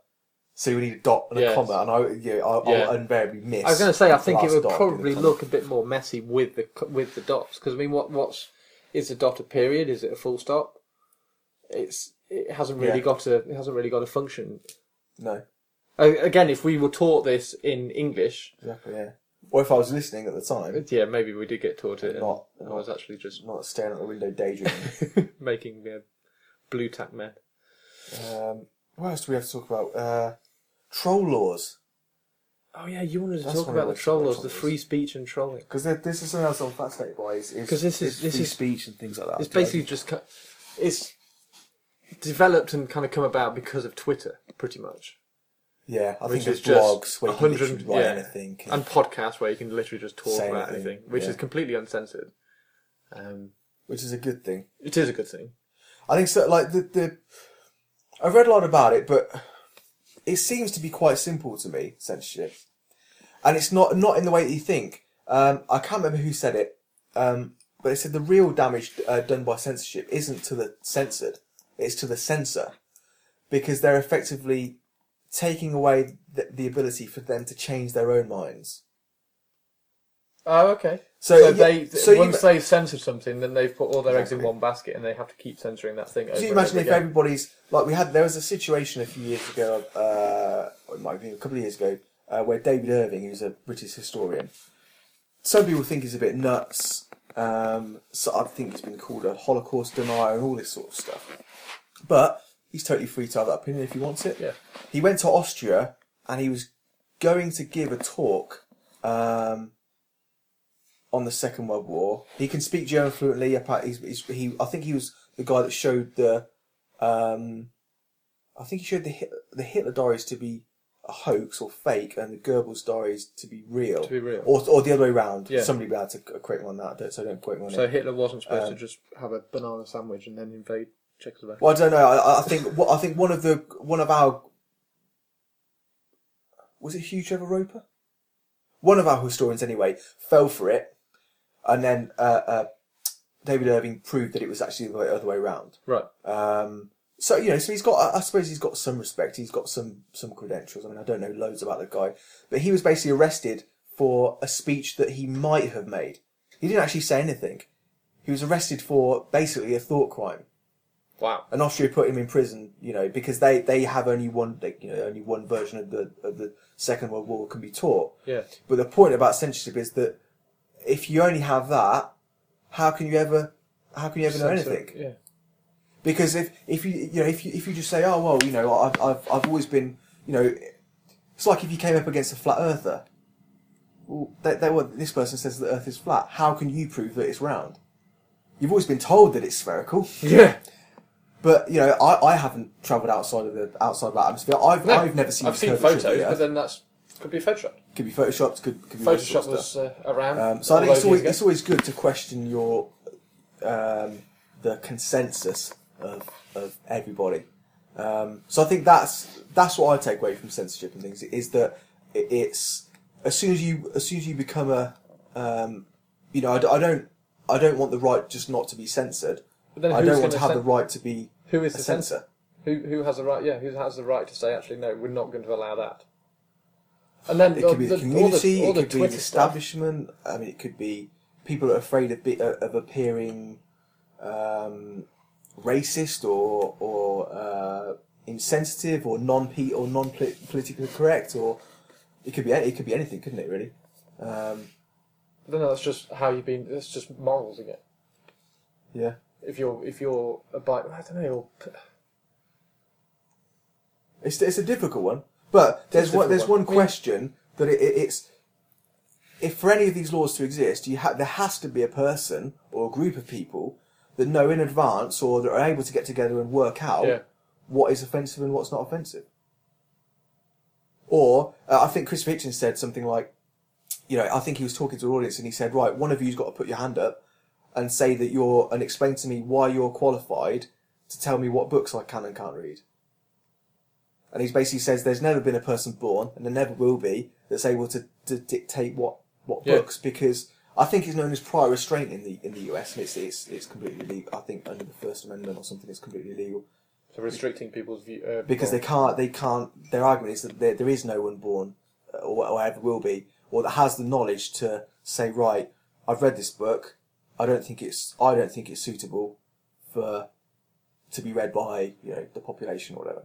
so you need a dot and a comma, and I yeah, I'll,
Yeah.
I'll invariably miss.
I was going to say, I
the
think it
last
would
dot in the
probably
comma.
look a bit more messy with the co- with the dots because I mean, what what's is a dot a period? Is it a full stop? It's it hasn't really
Yeah.
got a it hasn't really got a function.
no
A- Again, if we were taught this in English,
exactly yeah. Or if I was listening at the time,
yeah, maybe we did get taught it. and
Not-
I was actually just
not staring at the window daydreaming.
making uh, blue tack men.
um, what else do we have to talk about? Uh, troll laws.
Oh yeah, you wanted to
That's
talk about the
watched
troll
about
laws, the free speech and trolling.
Because this is something else I'm fascinated by. Is
'Cause this is- this
free
is-
speech and things like that.
It's basically just cu- it's developed and kind of come about because of Twitter, pretty much.
yeah. I
which
think there's
is
blogs where you can
100
literally write
yeah.
anything.
and podcasts where you can literally just talk about
anything,
anything, which
yeah.
is completely uncensored. Um,
which is a good thing.
it is a good thing.
I think so. Like the the, I've read a lot about it, but it seems to be quite simple to me censorship, and it's not not in the way that you think. Um, I can't remember who said it, um, but it said the real damage uh, done by censorship isn't to the censored, it's to the censor, because they're effectively taking away the, the ability for them to change their own minds.
Oh, okay.
So,
So,
yeah,
they
so
once they've censored something, then they've put all their eggs in one basket, and they have to keep censoring that thing. Over
So you imagine if
again.
everybody's like we had there was a situation a few years ago, uh, or it might have been a couple of years ago, uh, where David Irving, who's a British historian, some people think he's a bit nuts. Um, so I think he's been called a Holocaust denier and all this sort of stuff. But he's totally free to have that opinion if he wants it.
Yeah.
He went to Austria and he was going to give a talk um, on the Second World War. He can speak German fluently. appa- He's, he's, he, I think he was the guy that showed the. Um, I think he showed the Hit- the Hitler diaries to be a hoax or fake, and the Goebbels diaries to be real.
To be real.
or, or the other way around.
Yeah.
Somebody be able to quote me on that, don't- so don't quote me on
So
it.
So Hitler wasn't supposed
Um,
to just have a banana sandwich and then invade Czechoslovakia.
Well, I don't know. I, I think what I think one of the one of our was it Hugh Trevor Roper? One of our historians, anyway, fell for it, and then uh, uh, David Irving proved that it was actually the other way around.
Right.
Um, so you know, so he's got. I suppose he's got some respect. He's got some some credentials. I mean, I don't know loads about the guy, but he was basically arrested for a speech that he might have made. He didn't actually say anything. He was arrested for basically a thought crime.
Wow.
and Austria put him in prison, you know, because they, they have only one, like, you know, only one version of the of the Second World War can be taught.
Yeah.
But the point about censorship is that if you only have that, how can you ever, how can you ever know anything?
Yeah.
Because if, if you you know if you if you just say oh well you know I've I've I've always been you know it's like if you came up against a flat earther. Well, they, they, well, this person says the Earth is flat. How can you prove that it's round? You've always been told that it's spherical,
Yeah.
but you know I, I haven't travelled outside of the outside of that atmosphere. I've
No,
I've never seen.
It.
I've
seen photos,
the
but then that's could be Photoshop.
Could be photoshopped. Could could be
Photoshop
of
was uh, around.
Um, so I think it's always it's always good to question your um, the consensus of of everybody. Um, so I think that's that's what I take away from censorship and things is that it, it's as soon as you as soon as you become a um, you know I, I don't I don't want the right just not to be censored.
But then
I
who's
don't want to have the right to be
Who is
a
the censor?
censor.
Who who has the right? Yeah, who has the right to say actually no, we're not going to allow that. And then
It could be the,
all
community.
all
it could be the
stuff.
establishment. I mean, it could be people are afraid of be, uh, of appearing um, racist or or uh, insensitive or non or non politically correct, or it could be it could be anything, couldn't it? Really. Um,
then that's just how you've been. It's just morals again.
yeah.
If you're if you're a bike, I don't know.
It's it's a difficult one, but there's one there's one
one.
Question that it, it, it's if for any of these laws to exist, you ha- there has to be a person or a group of people that know in advance or that are able to get together and work out
Yeah.
what is offensive and what's not offensive. Or uh, I think Christopher Hitchens said something like, you know, I think he was talking to an audience and he said, right, one of you's got to put your hand up and say that you're and explain to me why you're qualified to tell me what books I can and can't read. And he basically says there's never been a person born, and there never will be, that's able to, to dictate what, what
Yeah.
books because I think it's known as prior restraint in the in the US, and it's it's, it's completely legal. I think under the First Amendment or something, it's completely illegal
so restricting people's view. Uh,
because they can't they can't. Their argument is that there, there is no one born, uh, or, or ever will be, or that has the knowledge to say, right, I've read this book. I don't think it's I don't think it's suitable for to be read by you know the population or whatever.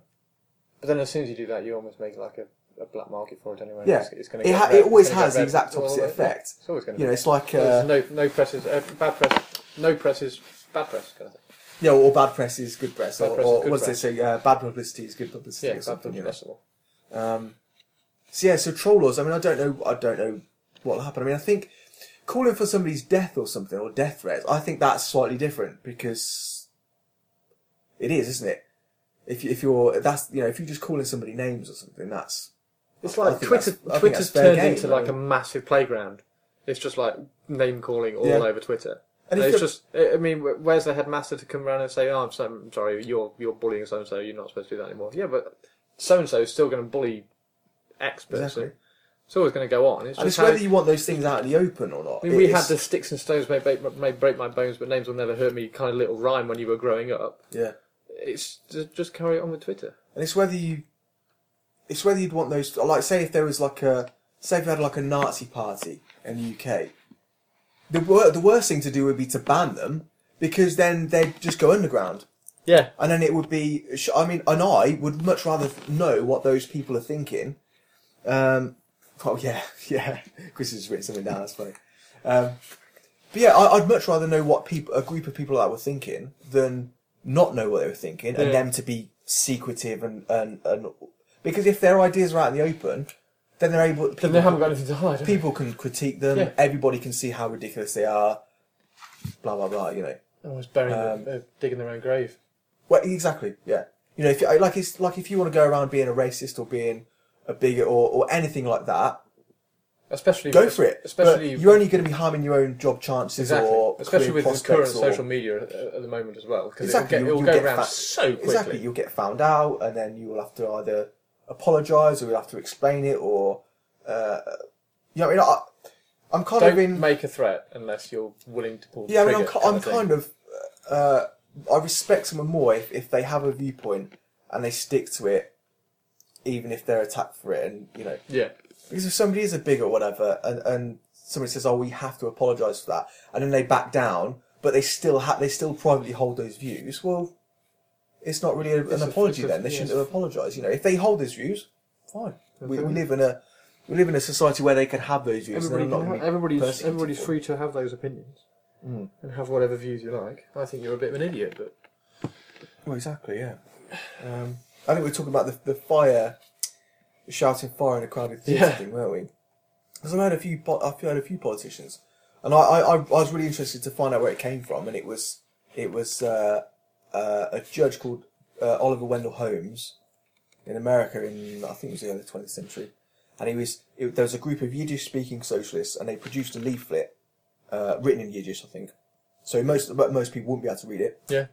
But then as soon as you do that, you almost make like a, a black market for it anyway.
Yeah.
it's, it's going
It, ha- it always has the exact opposite effect.
It's always going to.
You know, it's like uh,
no no press is uh, bad press. No press is bad press. Kind of thing.
Yeah, or bad press is good press,
Bad
or,
press
or
good
what does they say? Uh, bad publicity is good publicity,
Yeah,
or
bad
something. You know? Um, so yeah, so troll laws. I mean, I don't know. I don't know what will happen. I mean, I think calling for somebody's death or something or death threats. I think that's slightly different because it is, isn't it? If you, if you're that's you know if you're just calling somebody names or something, that's
It's
I
like Twitter.
that's- I think
Twitter's turned
game,
into like a massive playground. It's just like name calling all
Yeah.
over Twitter.
And
And it's just. I mean, where's the headmaster to come around and say, "Oh, I'm, so, I'm sorry, you're you're bullying so and so. You're not supposed to do that anymore." Yeah, but so and so is still going to bully X person.
Exactly.
It's always going to go on. It's
and
just
it's whether you want those things out in the open or not.
I mean, we had the sticks and stones may break, may break my bones, but names will never hurt me kind of little rhyme when you were growing up.
yeah.
It's just, just carry it on with Twitter.
And it's whether you, it's whether you'd want those. Like, say if there was like a, say if you had like a Nazi party in the UK, the wor- the worst thing to do would be to ban them because then they'd just go underground,
Yeah,
and then it would be. I mean, and I would much rather know what those people are thinking. Um, oh yeah, yeah. Chris has written something down. That's funny. Um, but yeah, I, I'd much rather know what people, a group of people that were thinking, than not know what they were thinking, and
Yeah.
them to be secretive and, and and because if their ideas are out in the open, then they're able. People,
then they haven't got anything to hide. have they?
people can critique them.
Yeah.
Everybody can see how ridiculous they are. Blah blah blah. You know.
Almost burying,
Um,
them, uh, digging their own grave.
Well, exactly. Yeah. You know, if you, like it's like if you want to go around being a racist or being a bigot or, or anything like that,
Especially
go for it.
Especially
you're only going to be harming your own job chances
exactly,
or
especially with the current
or,
social media at, at the moment as well, because
Exactly,
it'll,
you'll-
get, it'll go
get
around
fa-
so quickly.
Exactly, you'll get found out, and then you will have to either apologise or you'll have to explain it, or uh, you know, I mean, I, I'm kind
Don't
of in.
make a threat unless you're willing to pull. the
Yeah, I mean, I'm,
trigger
ki- I'm
of
kind of. Uh, I respect someone more if, if they have a viewpoint and they stick to it, even if they're attacked for it, and you know,
Yeah,
because if somebody is a bigot or whatever, and, and somebody says, "Oh, we have to apologise for that," and then they back down, but they still ha- they still privately hold those views. Well, it's not really a, an apology. then they shouldn't have apologised. You know, if they hold those views, fine. We, we live in a we live in a society where they can have those views.
Everybody
they're not
can
gonna
have,
be
everybody's everybody's free to have those opinions
Mm.
and have whatever views you like. I think you're a bit of an idiot, but
Well, exactly, yeah. Um, I think we're talking about the, the fire, shouting fire in a crowded theatre
Yeah.
thing, weren't we? Because I've heard a few, po- I've heard a few politicians, and I, I, I I was really interested to find out where it came from, and it was, it was uh, uh, a judge called uh, Oliver Wendell Holmes in America in I think it was the early 20th century, and he was it, there was a group of Yiddish-speaking socialists, and they produced a leaflet uh, written in Yiddish, I think. So most but most people wouldn't be able to read it
yeah,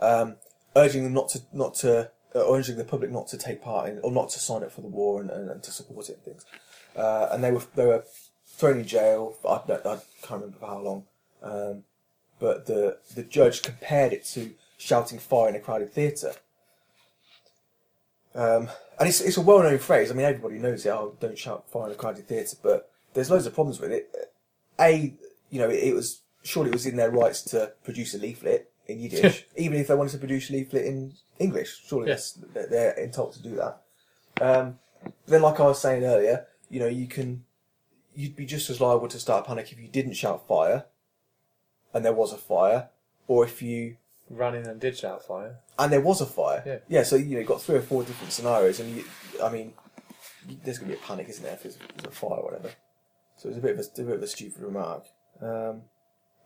um, urging them not to not to uh, urging the public not to take part in or not to sign up for the war and, and, and to support it and things. Uh, and they were they were thrown in jail. For, I, I can't remember for how long. Um, but the the judge compared it to shouting fire in a crowded theatre. Um, and it's, it's a well known phrase. I mean, everybody knows it. Oh, don't shout fire in a crowded theatre. But there's loads of problems with it. A, you know, it, it was surely it was in their rights to produce a leaflet in Yiddish, even if they wanted to produce a leaflet in English. Surely that's, they're, they're entitled to do that. Um, then, like I was saying earlier, you know, you can you'd be just as liable to start a panic if you didn't shout fire, and there was a fire, or if you
ran in and did shout fire.
and there was a fire.
Yeah.
Yeah. So you know, you've got three or four different scenarios, and you, I mean, there's gonna be a panic, isn't there, if there's, there's a fire or whatever. So it's a bit of a, a bit of a stupid remark. Um,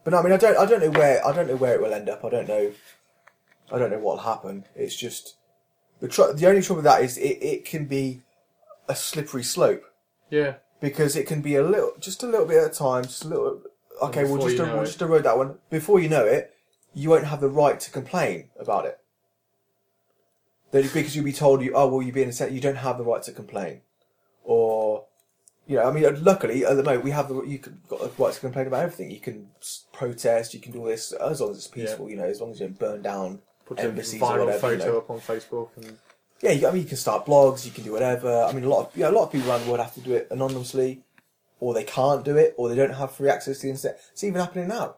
but no, I mean, I don't, I don't know where, I don't know where it will end up. I don't know, I don't know what'll happen. It's just the tr- the only trouble with that is it, it can be a slippery slope
Yeah,
because it can be a little, just a little bit at a time, just a little. Okay, we'll
before
just
you know
we'll
it-
just erode that one. Before you know it, you won't have the right to complain about it. That because you'll be told you oh well you're being a you don't have the right to complain, or you know I mean luckily at the moment we have the you can got the right to complain about everything. You can s- protest, you can do all this as long as it's peaceful. You know as long as you don't burn down
put a viral
whatever. you
photo
know.
up on Facebook and
Yeah, you, I mean, you can start blogs, you can do whatever. I mean, a lot of you know, a lot of people around the world have to do it anonymously, or they can't do it, or they don't have free access to the internet. It's even happening now.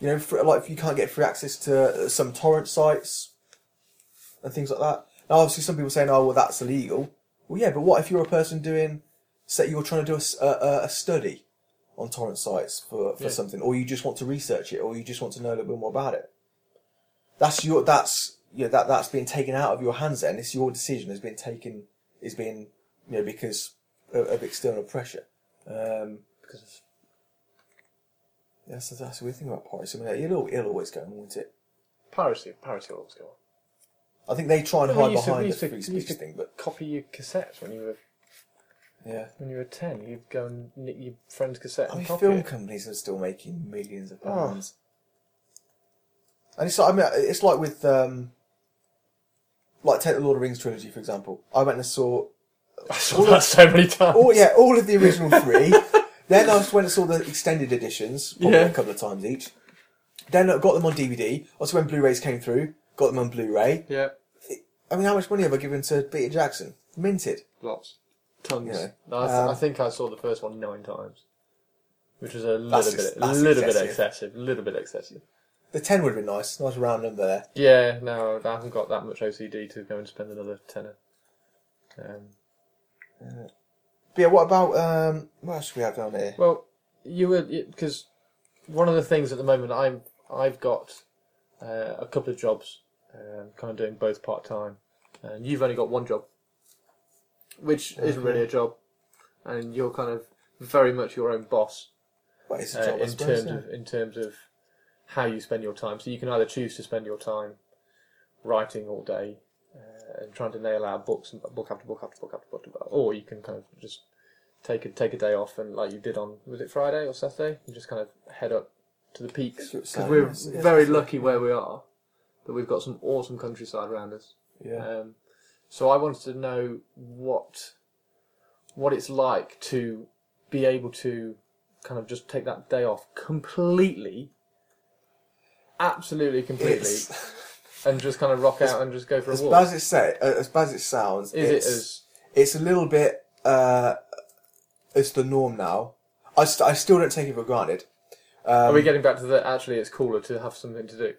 You know, for, like if you can't get free access to uh, some torrent sites and things like that. Now, obviously, some people are saying, "Oh, well, that's illegal." Well, yeah, but what if you're a person doing, say, you're trying to do a study on torrent sites for, for
Yeah.
something, or you just want to research it, or you just want to know a little bit more about it? That's your that's you know, that that's been taken out of your hands. Then it's your decision has been taken is being you know because of, of external pressure. Um,
because of
that's that's the weird thing about piracy. I mean, it'll it'll always go on, won't it?
piracy. Piracy will always go on.
I think they try and
Yeah, we
hide
used to-
behind the free speech thing, but
Copy your cassettes when you were
yeah.
when you were ten. You'd go and nick your friend's cassette
I
and
mean, film
it.
companies are still making millions of
Oh.
And it's like, I mean, it's like with, um, like take the Lord of the Rings trilogy for example. I went and saw,
I saw that so many times.
all yeah, all of the original three. then I went and saw the extended editions, probably
Yeah.
a couple of times each. Then I got them on DVD. Also, when Blu-rays came through, got them on Blu-ray.
Yeah,
I mean, how much money have I given to Peter Jackson? Minted.
lots, tons.
Yeah.
No, I, th-
Um,
I think I saw the first one nine times, which was a little bit, a little bit
excessive.
excessive, a little bit excessive.
The ten would have been nice. Nice round number there.
Yeah, no, I haven't got that much OCD to go and spend another tenner. Um,
But yeah, what about um, what else do we have down here?
well, you were because one of the things at the moment I've I've got uh, a couple of jobs, um, kind of doing both part time, and you've only got one job, which isn't really a job, and you're kind of very much your own boss.
Well, it's a
uh,
job,
in terms of in terms of how you spend your time. So you can either choose to spend your time writing all day uh, and trying to nail out books and book after book after book after book, after book, or you can kind of just take a take a day off and like you did on was it Friday or Saturday, and just kind of head up to the peaks because we're
yes, yes,
very lucky where we are that we've got some awesome countryside around us.
Yeah.
Um, so I wanted to know what what it's like to be able to kind of just take that day off completely, absolutely completely,
It's,
and just kind of rock out and just go for a
as
walk.
bad as it say, uh, as bad as it sounds,
Is it
it's,
as
it's a little bit. Uh, it's the norm now. I, st- I still don't take it for granted. Um,
are we getting back to the actually it's cooler to have something to do?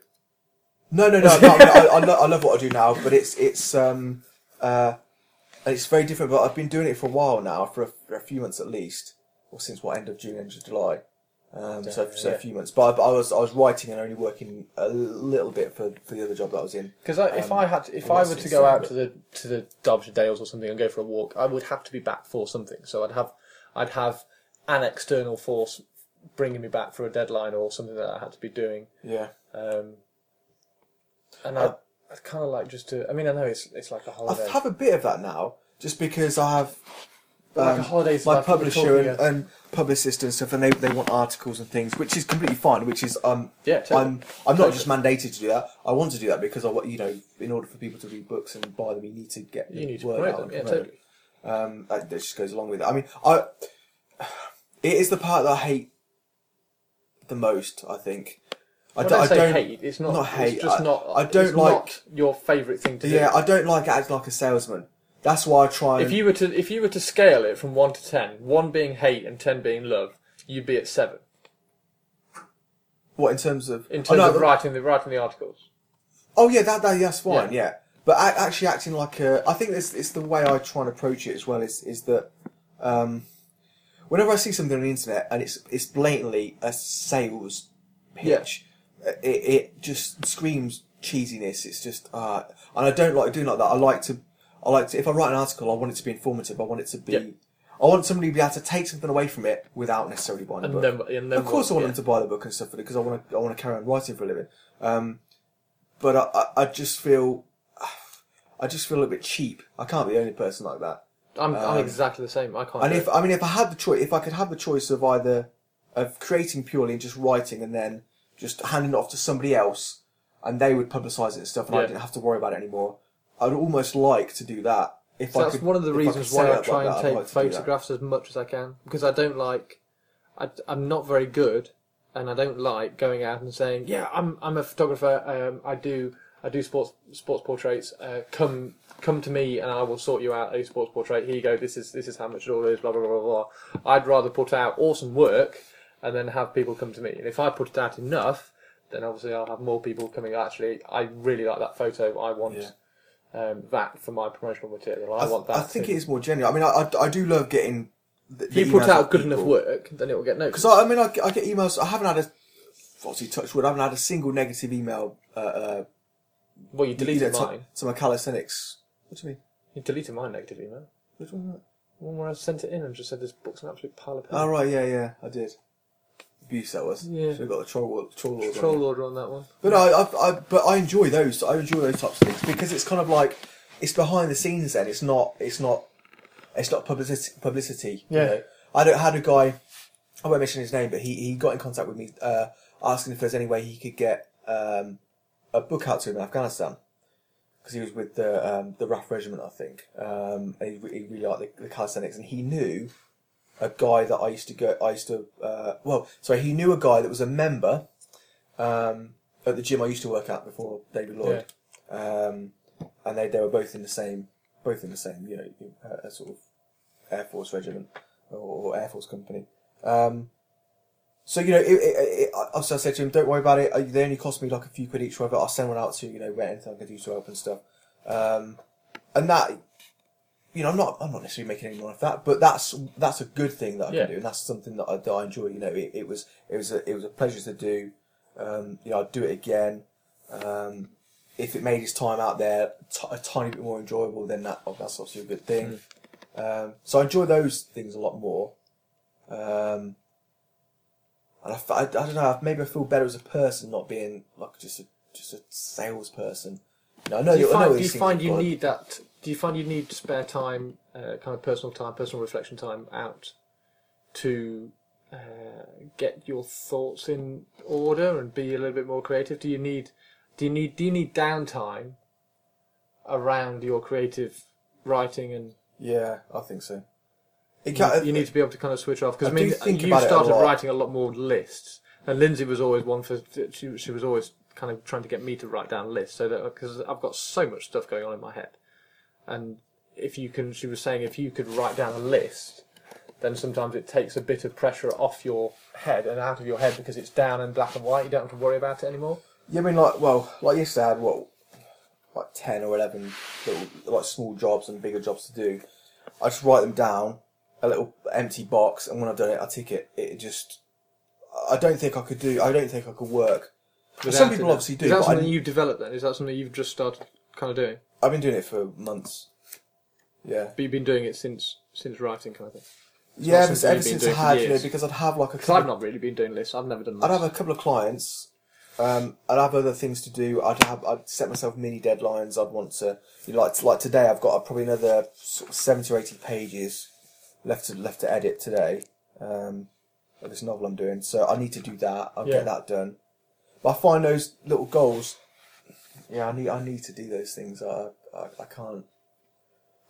No, no, no. no I, mean, I, I, lo- I love what I do now, but it's it's um uh it's very different. But I've been doing it for a while now, for a, for a few months at least, or since what end of June, end of July. Um, so, so
Yeah.
a few months, but I, but I was I was writing and only working a little bit for, for the other job that I was in.
Because if
Um,
I had, to, if I were to go out to the to the Derbyshire Dales or something and go for a walk, I would have to be back for something. So I'd have I'd have an external force bringing me back for a deadline or something that I had to be doing.
Yeah,
Um, and
Uh,
I I'd kind of like just to. I mean, I know it's it's like a
I
holiday.
I have a bit of that now, just because I have
But like
um,
a holiday
my publisher and, and publicist and stuff, and they, they want articles and things, which is completely fine. Which is um,
Yeah, totally.
I'm I'm not just mandated to do that. I want to do that because I want you know, in order for people to read books and buy them, you need to get the
you need to
word
promote
out
them.
and
Yeah, totally.
Um, that, that just goes along with it. I mean, I it is the part that I hate the most. I think. I, do-
I,
I
say
don't.
hate, it's not.
not hate,
It's just
I-
not.
I don't
it's
like-
not your favourite thing to
Yeah,
do.
Yeah, I don't like acting like a salesman. That's why I try. And,
If you were to if you were to scale it from one to ten, one being hate and ten being love, you'd be at seven
what in terms of
in
Oh,
terms
no,
of writing the writing the articles.
Oh yeah, that, that that's fine.
Yeah.
Yeah, but a- actually acting like a, I think it's it's the way I try and approach it as well. Is is that um, whenever I see something on the internet and it's it's blatantly a sales pitch, it it just screams cheesiness. It's just uh, and I don't like doing like that. I like to I like to if I write an article, I want it to be informative. I want it to be.
Yeah.
I want somebody to be able to take something away from it without necessarily buying the
And
book.
then, and then
Of course, I
what-
want them to buy the book and stuff for it because I want to. I want to carry on writing for a living. Um, but I, I, I just feel, I just feel a bit cheap. I can't be the only person like that.
I'm, I'm
um,
exactly the same. I can't.
And if
it.
I mean, if I had the choice, if I could have the choice of either of creating purely and just writing and then just handing it off to somebody else, and they would publicise it and stuff, and I didn't have to worry about it anymore. I'd almost like to do that. If
So
I
that's
could,
one of the
if I
reasons
set
why I try
like
and
that,
take
like to do that.
photographs as much as I can because I don't like. I, I'm not very good, and I don't like going out and saying, "Yeah, I'm I'm a photographer. Um, I do I do sports sports portraits. Uh, come come to me, and I will sort you out a sports portrait. Here you go. This is this is how much it all is. Blah blah blah blah. blah. I'd rather put out awesome work and then have people come to me. And if I put it out enough, then obviously I'll have more people coming. Actually, I really like that photo. I want.
Yeah.
Um, that for my promotional material. I,
I,
want that.
I think
to-
it is more genuine. I mean, I, I, I do love getting. The,
if you put out good enough work, then it will get noticed.
Because I, I mean, I, get- I get emails. I haven't had a obviously touch wood. I haven't had a single negative email. Uh, uh,
well, you deleted
you know,
mine.
To, to my calisthenics. What do you mean?
You deleted my negative email.
Which one?
The one where I sent it in and just said this book's an absolute pile of
Oh right, yeah, yeah, I did. Abuse that was.
Yeah.
So we got the troll, troll lord.
Troll
it.
order on that one.
But no, I, I, but I enjoy those. I enjoy those types of things because it's kind of like it's behind the scenes. Then it's not. It's not. It's not publicity. Publicity. you
Yeah.
know. I don't, had a guy. I won't mention his name, but he, he got in contact with me, uh, asking if there's any way he could get um, a book out to him in Afghanistan because he was with the um, the RAF regiment, I think, um, and he, he really liked the, the calisthenics, and he knew a guy that I used to go. I used to uh, well, sorry, he knew a guy that was a member um, at the gym I used to work at before David Lloyd, um, and they they were both in the same both in the same you know uh, sort of Air Force regiment or, or Air Force company. Um, so you know, it, it, it, I, so I said to him, "Don't worry about it. They only cost me like a few quid each. Whatever. I'll send one out to you. You know, where anything I can do to help and stuff." Um, and that, you know, I'm not I'm not necessarily making any money off that, but that's that's a good thing that I
Yeah.
can do, and that's something that I, that I enjoy. You know, it, it was it was a, it was a pleasure to do. Um, you know, I'd do it again. Um, if it made his time out there t- a tiny bit more enjoyable, then that oh, that's obviously a good thing. Um, so I enjoy those things a lot more. Um, and I, I, I don't know. Maybe I feel better as a person, not being like just a just a salesperson. You know, I know,
Do you
I know
find, do you find you need that? Do you find you need spare time, uh, kind of personal time, personal reflection time out to uh, get your thoughts in order and be a little bit more creative? Do you need do you need do you need downtime around your creative writing and
Yeah, I think so. It
you, you need to be able to kind of switch off because
I
I mean
think
you
it a
started writing a lot more lists and Lindsay was always one for she she was always kind of trying to get me to write down lists so that because I've got so much stuff going on in my head and if you can she was saying if you could write down a list then sometimes it takes a bit of pressure off your head and out of your head because it's down and black and white you don't have to worry about it anymore
Yeah, I mean, like, well, like yesterday I had what, like ten or eleven little, like small jobs and bigger jobs to do. I just write them down, a little empty box, and when I've done it, I tick it. It just, I don't think I could do. I don't think I could work.
Without
Some people
now?
obviously do,
Is that
but I
something
didn't-
you've developed then? Is that something you've just started kind of doing?
I've been doing it for months. Yeah,
But you've been doing it since since writing kind of thing.
yeah.
not
Ever,
something
ever
you've been
since I had, you know, because I'd have like a.
Because I've not really been doing lists. I've never done
I'd have a couple of clients. Um, I'd have other things to do. I'd have. I'd set myself mini deadlines. I'd want to. You know, like like today, I've got probably another sort of seventy or eighty pages left to left to edit today. Um, of this novel I'm doing, so I need to do that. I'll
Yeah.
get that done. But I find those little goals. Yeah, I need. I need to do those things. I I, I can't.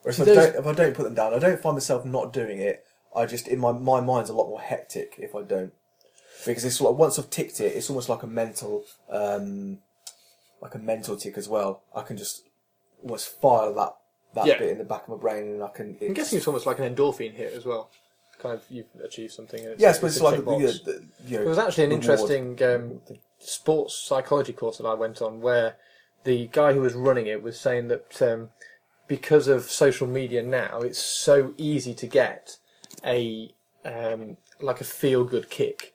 Or if I
those-
don't, if I don't put them down, I don't find myself not doing it. I just in my my mind's a lot more hectic if I don't because it's like once I've ticked it, it's almost like a mental, um, like a mental tick as well. I can just almost file that that
Yeah.
bit in the back of my brain, and I can.
I'm guessing it's almost like an endorphin hit as well. Kind of you've achieved something. And it's,
yes, but it's
a
like
tick
the,
box.
the, the, you know,
There was actually an
reward.
interesting um, sports psychology course that I went on where the guy who was running it was saying that um, because of social media now, it's so easy to get a um, like a feel good kick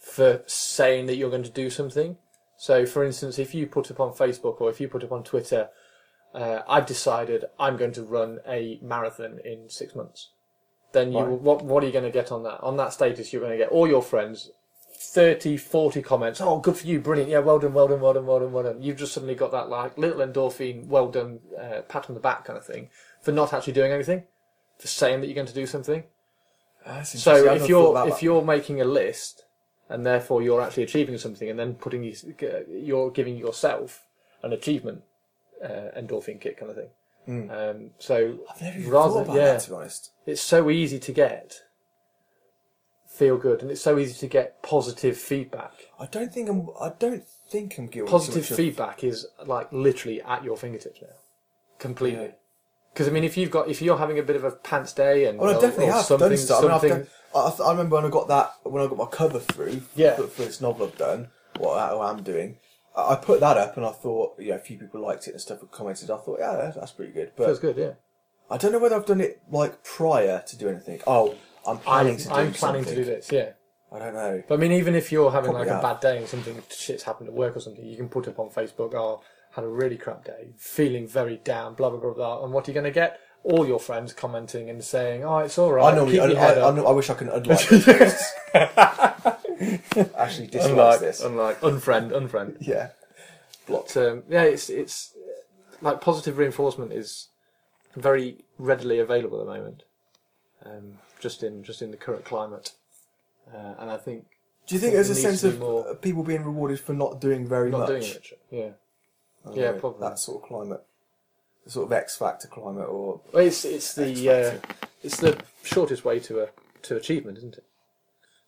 for saying that you're going to do something. So, for instance, if you put up on Facebook or if you put up on Twitter, uh, I've decided I'm going to run a marathon in six months. Then you,
Right.
what, what are you going to get on that? On that status, you're going to get all your friends 30, 40 comments. Oh, good for you, brilliant. Yeah, well done, well done, well done, well done, well done. You've just suddenly got that like little endorphin, well done, uh, pat on the back kind of thing for not actually doing anything, for saying that you're going to do something.
Ah, that's
So if you're if you're making a list and therefore you're actually achieving something and then putting you, you're giving yourself an achievement uh, endorphin kick kind of thing. Um, so
I've never even
rather
thought about
yeah,
that to be honest.
it's so easy to get feel good and it's so easy to get positive feedback.
I don't think I'm. I don't think I'm guilty.
Positive
too much of-
feedback is like literally at your fingertips now, completely.
Yeah.
Because I mean, if you've got if you're having a bit of a pants day and
Oh, I
or-
definitely
or
have
something,
done stuff. I, mean, I've
something
done, I, I remember when I got that when I got my cover through
Yeah.
for, for this novel I've done. What I, what I'm doing, I, I put that up and I thought, yeah, a few people liked it and stuff and commented. I thought, yeah, that's, that's pretty good. But
feels good, yeah.
I don't know whether I've done it like prior to doing anything. Oh, I'm planning
I'm,
to do
I'm planning to do this, yeah.
I don't know.
But I mean, even if you're having
Probably
like a
have.
bad day and something shit's happened at work or something, you can put up on Facebook, "Oh, had a really crap day, feeling very down," blah blah blah blah. And what are you going to get? All your friends commenting and saying, "Oh, it's all right.
I normally,
keep
I,
your head
I,
up."
I, I wish I could unlike this. Actually, dislikes
unlike,
this.
unlike unfriend, unfriend.
yeah.
But um, yeah, it's it's like positive reinforcement is very readily available at the moment, um, just in just in the current climate, uh, and I think
Do you think there's a
needs
sense
to be
of
more-
uh, people being rewarded for not doing very
not
much?
doing it. Yeah,
I
Yeah,
know,
probably.
That sort of climate. The sort of X Factor climate or
well, it's it's the uh, it's the shortest way to a to achievement, isn't it?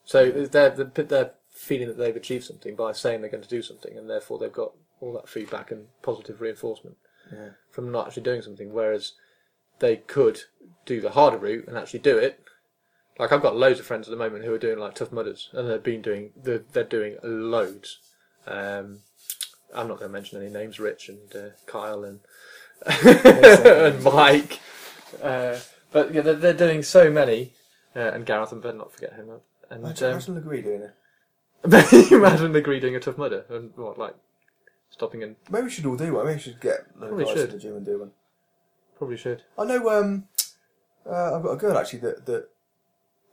So they're they're they're feeling that they've achieved something by saying they're going to do something, and therefore they've got all that feedback and positive reinforcement
Yeah.
from not actually doing something. Whereas they could do the harder route and actually do it. Like I've got loads of friends at the moment who are doing like tough mudders, and they've been doing they're, they're doing loads. Um, I'm not going to mention any names, Rich and uh, Kyle and and Mike. Uh, but yeah, they're, they're doing so many, uh, and Gareth, and Ben, not forget him. And
Imagine,
um,
imagine Legree doing it.
imagine agree doing a tough mudder and what like stopping and
Maybe we should all do one. Maybe we should get the guys
should.
in the gym and do one.
probably should.
I know. Um, uh, I've got a girl actually that that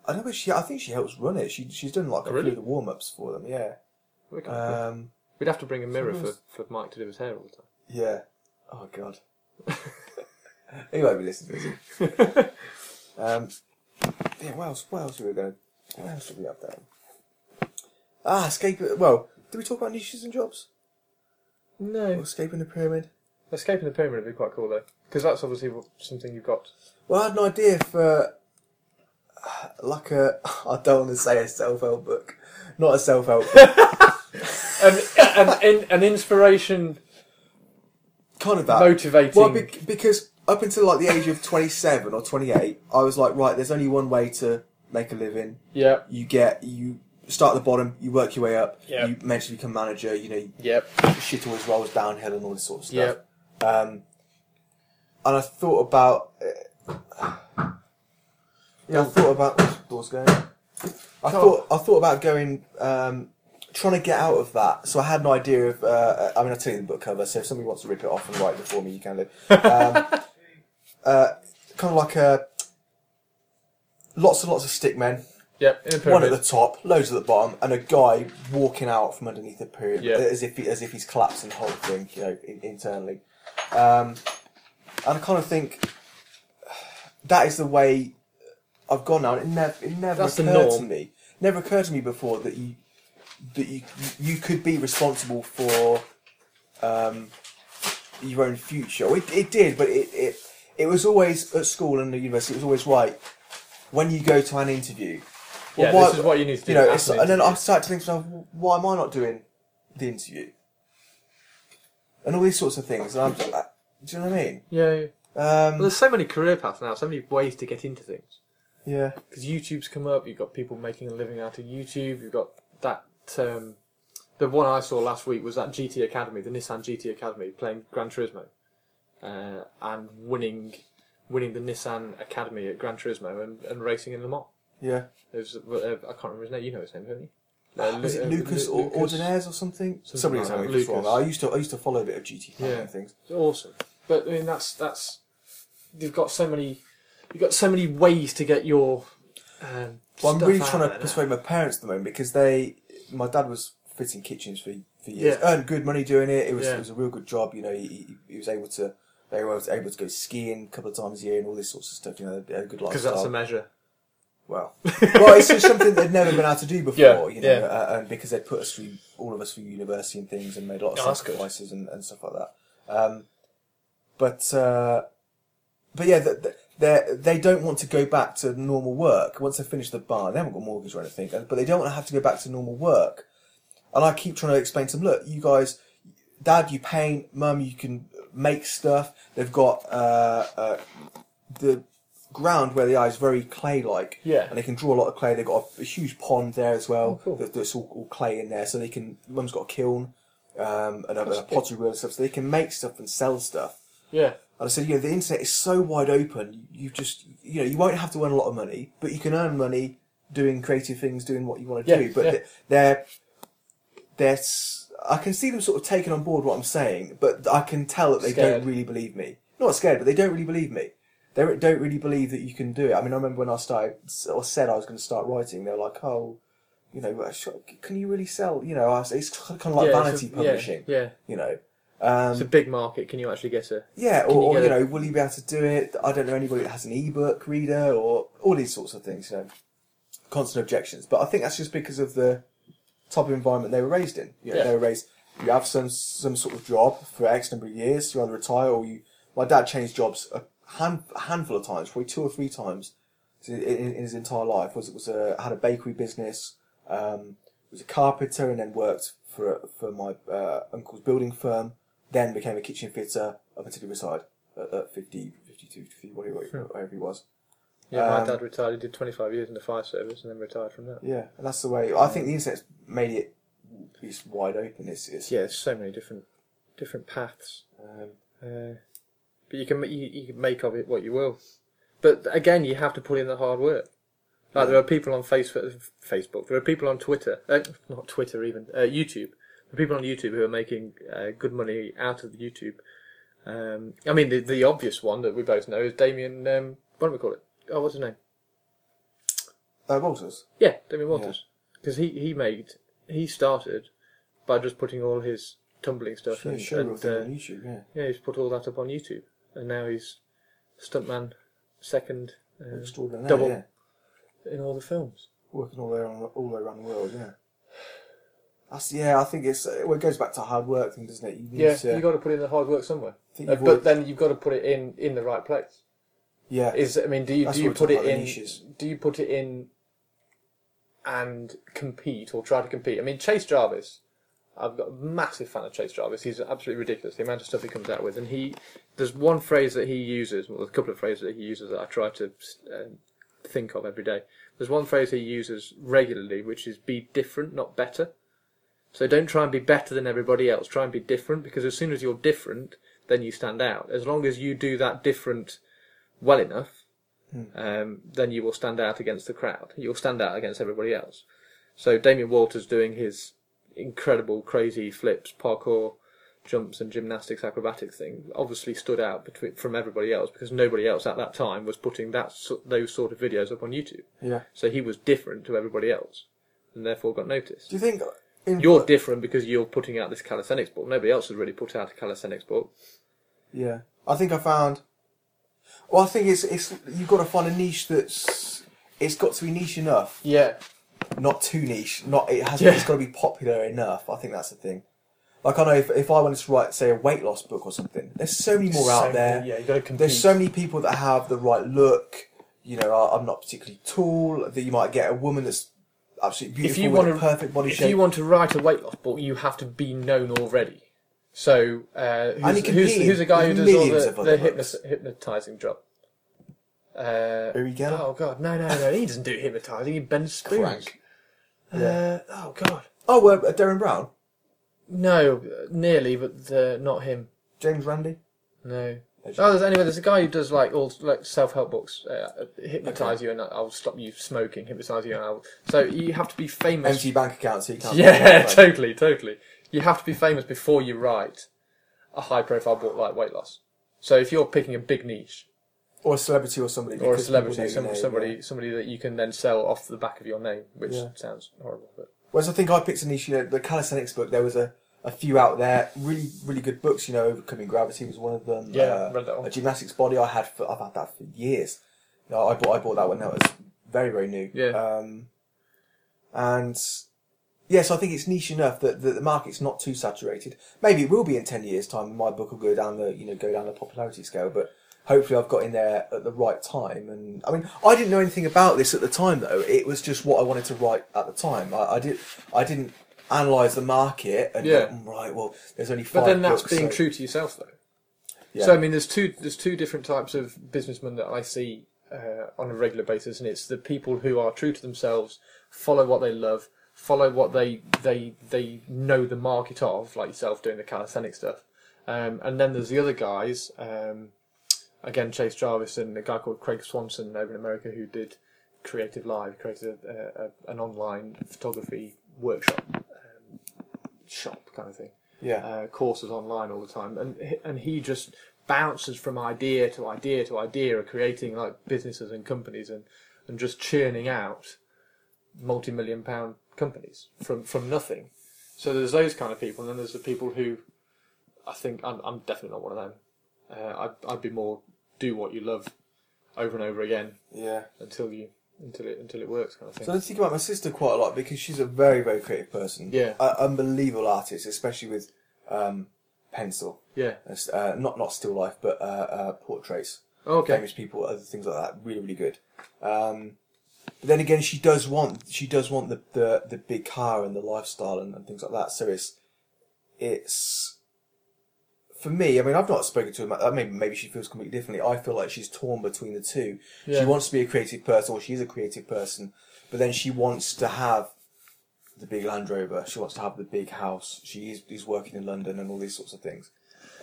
I know. Where she, I think she helps run it. She she's done like a
Oh, really?
few of the warm ups for them. Yeah.
We
Um,
We'd have to bring a mirror for, for Mike to do his hair all the time.
yeah. Oh God. he won't be listening. to this. um, yeah. What else? What else are we going? to What else did we have there? Ah, escape. Well, did we talk about niches and jobs? Or
No,
escaping the pyramid?
escaping the pyramid would be quite cool though, because that's obviously what- something you've got.
Well, I had an idea for like a. I don't want to say a self-help book, not a self-help book.
An, an, an, an inspiration,
kind of that.
motivating.
Well, bec because up until like the age of twenty-seven or twenty-eight, I was like, right, there's only one way to make a living.
yeah,
You get you start at the bottom, you work your way up,
Yep.
you eventually become manager. You know,
Yep.
shit always rolls downhill and all this sort of stuff.
Yep.
Um, and I thought about. Uh, yeah, I thought about. Doors going. I thought I thought about going, um, trying to get out of that. So I had an idea of. Uh, I mean, I'll tell you the book cover. So if somebody wants to rip it off and write it for me, you can do. Um, uh, kind of like a. Lots and lots of stick men.
Yep. In a
One at the top, loads at the bottom, and a guy walking out from underneath the pyramid,
Yeah.
as if he, as if he's collapsing the whole thing, you know, in, internally. Um, and I kind of think that is the way I've gone now. and It never, it never
That's the
occurred to
norm.
me. Never occurred to me before that you that you you could be responsible for um, your own future. It, it did, but it, it it was always at school and the university. It was always right when you go to an interview.
yeah, this is what you need to do.
you know,
at
it's,
an
and then I started to think to myself, "Well, why am I not doing the interview? And all these sorts of things. And I'm do you know what I mean?
Yeah. yeah.
Um,
Well, there's so many career paths now, so many ways to get into things.
Yeah,
Because YouTube's come up, you've got people making a living out of YouTube. You've got that. Um, the one I saw last week was that GT Academy, the Nissan GT Academy, playing Gran Turismo, uh, and winning, winning the Nissan Academy at Gran Turismo and, and racing in Le Mans.
yeah.
There's, uh, I can't remember his name. You know his name, don't you? Uh,
Was it
uh,
Lucas
Lu-
or
Lucas.
Ordóñez or something?
Something
Somebody's
like that. Lucas.
I used to I used to follow a bit of GT
Yeah.
and things.
It's awesome. But I mean, that's that's you've got so many you've got so many ways to get your. Um,
Well, I'm really trying
there
to
now.
persuade my parents at the moment because they, my dad was fitting kitchens for for years,
Yeah.
earned good money doing it. It was
Yeah.
it was a real good job. You know, he, he, he was able to. They were able to go skiing a couple of times a year and all this sorts of stuff. You know, they had a good lifestyle.
because that's a measure.
Well, well, it's just something they'd never been able to do before,
Yeah,
you know,
yeah.
uh, and because they'd put us through all of us through university and things, and made a lot of
Oh,
sacrifices and, and stuff like that. Um, but uh, but yeah, they they they don't want to go back to normal work once they finish the bar. They haven't got a mortgage or anything, but they don't want to have to go back to normal work. And I keep trying to explain to them, look, you guys, dad, you paint, mum, you can make stuff. They've got uh, uh, the ground where they are is very clay-like.
Yeah.
And they can draw a lot of clay. They've got a, a huge pond there as well.
Oh, cool.
That's all, all clay in there, so they can. Mum's got a kiln um, and a, a pottery wheel and stuff, so they can make stuff and sell stuff.
Yeah,
I said, you know, the internet is so wide open. You just, you know, you won't have to earn a lot of money, but you can earn money doing creative things, doing what you want to
Yeah,
do. But
yeah.
they're, they're, I can see them sort of taking on board what I'm saying, but I can tell that they
Scared.
don't really believe me. Not scared, but they don't really believe me. They don't really believe that you can do it. I mean, I remember when I started or said I was going to start writing, they were like, "Oh, you know, uh, can you really sell?" You know, it's kind of like
yeah,
vanity publishing.
Yeah.
You know, um,
it's a big market. Can you actually get a?
yeah, or,
you
or you know, will you be able to do it? I don't know anybody that has an ebook reader or all these sorts of things. You know, constant objections. But I think that's just because of the type of environment they were raised in. You know,
Yeah.
they were raised. You have some some sort of job for X number of years. You either retire or you. My dad changed jobs a, hand, handful of times, probably two or three times in, in, in his entire life. Was was a had a bakery business. Um, was a carpenter and then worked for for my uh, uncle's building firm. Then became a kitchen fitter up until he retired at, at 50, 52, 50, whatever, whatever he was.
Yeah, my
Um,
dad retired. He did 25 years in the fire service and then retired from that.
Yeah, and that's the way. I think the internet's made it it's wide open. It's, it's
Yeah, there's so many different different paths.
um,
Uh, but you can you, you can make of it what you will. But again, you have to put in the hard work. Like there are people on Facebook, Facebook. There are people on Twitter, uh, not Twitter even, uh, YouTube. Are people on YouTube who are making uh, good money out of YouTube. Um, I mean, the the obvious one that we both know is Damien. Um, what do we call it? Oh, what's his name?
uh, Walters.
Yeah, Damien Walters. Because he he made he started by just putting all his tumbling stuff and,
show
and, uh,
on YouTube. Yeah,
yeah, he's put all that up on YouTube, and now he's stuntman second uh,
extraordinary.
double-
Yeah,
in all the films.
working all the around, all the way around the world. Yeah. That's, yeah, I think it's well, it goes back to hard work thing, doesn't it? You need
Yeah,
to,
you got to put in the hard work somewhere, Uh, but
already-
then you've got to put it in in the right place.
yeah,
Is I mean, do you
That's
do you put it
talking about, the
in?
niches.
Do you put it in and compete or try to compete? I mean, Chase Jarvis. I've got a massive fan of Chase Jarvis. He's absolutely ridiculous the amount of stuff he comes out with, and he there's one phrase that he uses, well, there's a couple of phrases that he uses that I try to uh, think of every day. There's one phrase he uses regularly, which is "be different, not better." So don't try and be better than everybody else. Try and be different because as soon as you're different, then you stand out. As long as you do that different well enough, um, then you will stand out against the crowd. You'll stand out against everybody else. So Damien Walters doing his incredible, crazy flips, parkour, jumps, and gymnastics, acrobatics thing obviously stood out between from everybody else because nobody else at that time was putting that those sort of videos up on YouTube.
Yeah.
So he was different to everybody else, and therefore got noticed.
Do you think in,
You're different because you're putting out this calisthenics book. Nobody else has really put out a calisthenics book.
Yeah, I think I found. Well, I think it's it's you've got to find a niche that's it's got to be niche enough,
Yeah,
not too niche. Not it has
Yeah.
it's got to be popular enough. I think that's the thing. Like I know if, if I wanted to write say a weight loss book or something, there's so many more out there.
Yeah, you got to compete.
There's so many people that have the right look. You know, I'm not particularly tall. That you might get a woman that's absolutely
if you want
a
to,
perfect body
if
shape.
you want to write a weight loss book, you have to be known already. So uh, who's, who's, who's the guy who does all the, the hypnos- hypnotizing job? Uh,
Uri Geller?
oh god, no, no, no! He doesn't do hypnotizing. He bends spoons.
Crank.
Uh, oh god,
Oh, uh, Derren Brown,
no, nearly, but uh, not him.
James Randi.
No. Oh, there's, anyway, there's a guy who does like all like self-help books, uh, hypnotize you, and I'll stop you smoking. Hypnotize you, and I'll. So you have to be famous.
Empty bank account, so you can't.
Yeah, totally, totally. You have to be famous before you write a high-profile book like weight loss. So if you're picking a big niche
or a celebrity or somebody.
or a
because people know
celebrity,
your
some,
name,
somebody,
yeah.
somebody that you can then sell off the back of your name, which
Yeah.
sounds horrible. But
Whereas I think I picked a niche. You know, the calisthenics book. There was a, a few out there, really really good books. You know, Overcoming Gravity was one of them.
Yeah,
uh,
read that one.
A gymnastics body. I had for, I've had that for years. You know, I bought I bought that when that was very very new.
Yeah.
Um, and yes, I think it's niche enough that, that the market's not too saturated. Maybe it will be in ten years' time. My book will go down the you know go down the popularity scale, but. Hopefully, I've got in there at the right time. And I mean, I didn't know anything about this at the time, though. It was just what I wanted to write at the time. I, I did, I didn't analyze the market and
Yeah.
go, "Mm, right. Well, there's only five.
but then that's
books,
being
so-"
true to yourself, though.
Yeah.
So I mean, there's two there's two different types of businessmen that I see uh, on a regular basis, and it's the people who are true to themselves, follow what they love, follow what they they they know the market of, like yourself doing the calisthenic stuff, um, and then there's the other guys. Um, again, Chase Jarvis and a guy called Craig Swanson over in America who did Creative Live, created a, a, an online photography workshop shop kind of thing
Yeah.
uh, courses online all the time, and he- and he just bounces from idea to idea to idea of creating like businesses and companies and and just churning out multi-million pound companies from from nothing. So there's those kind of people, and then there's the people who I think I'm, I'm definitely not one of them. Uh, I'd, I'd be more do what you love over and over again
yeah.
until you until it until it works kind of thing.
So I think about my sister quite a lot because she's a very, very creative person.
Yeah.
Uh, unbelievable artist, especially with um, pencil.
yeah.
Uh, not not still life, but uh, uh, portraits.
Okay.
Famous people, other things like that. Really, really good. Um, but then again, she does want she does want the the, the big car and the lifestyle and, and things like that. So it's it's for me. I mean, I've not spoken to her. I mean, maybe she feels completely differently. I feel like she's torn between the two.
Yeah.
She wants to be a creative person, or she is a creative person, but then she wants to have the big Land Rover. She wants to have the big house. She is, is working in London and all these sorts of things.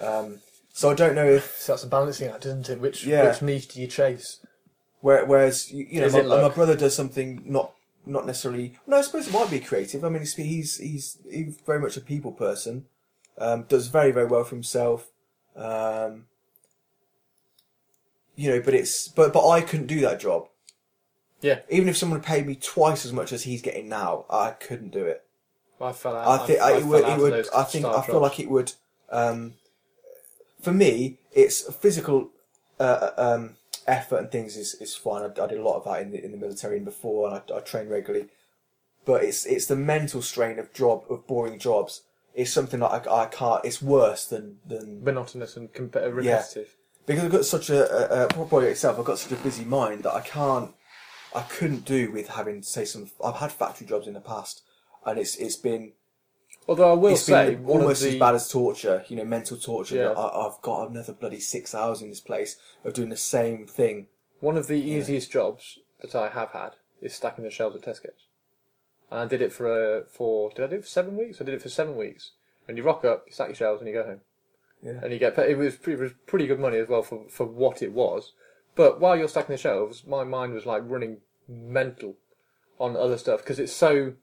Um, so I don't know if
So that's a balancing act, isn't it? Which
Yeah.
which niche do you chase?
Where, whereas you, you know, my, my brother does something not not necessarily. No, I suppose it might be creative. I mean, he's he's, he's very much a people person. Um, does very very well for himself. Um, you know, but it's but but I couldn't do that job.
Yeah.
Even if someone paid me twice as much as he's getting now, I couldn't do it.
I fell out.
I think
I,
I, it would. It would. I think. I feel
jobs.
like it would. Um, for me, it's physical uh, um, effort and things is, is fine. I, I did a lot of that in the in the military and before, and I, I train regularly. But it's it's the mental strain of job of boring jobs. It's something that I, I can't. It's worse than than
monotonous and comp- uh, repetitive.
because I've got such a, a, a probably itself. I've got such a busy mind that I can't. I couldn't do with having say some. I've had factory jobs in the past, and it's it's been
Although I will
it's
say,
almost
of the
as bad as torture, you know, mental torture.
Yeah.
I, I've got another bloody six hours in this place of doing the same thing.
one of the easiest jobs that I have had is stacking the shelves at Tesco's. And I did it for uh, for did I do it for seven weeks? I did it for seven weeks. And you rock up, you stack your shelves, and you go home.
Yeah.
And you get paid. It was pretty, it was pretty good money as well for for what it was. But while you're stacking the shelves, my mind was like running mental on other stuff because it's so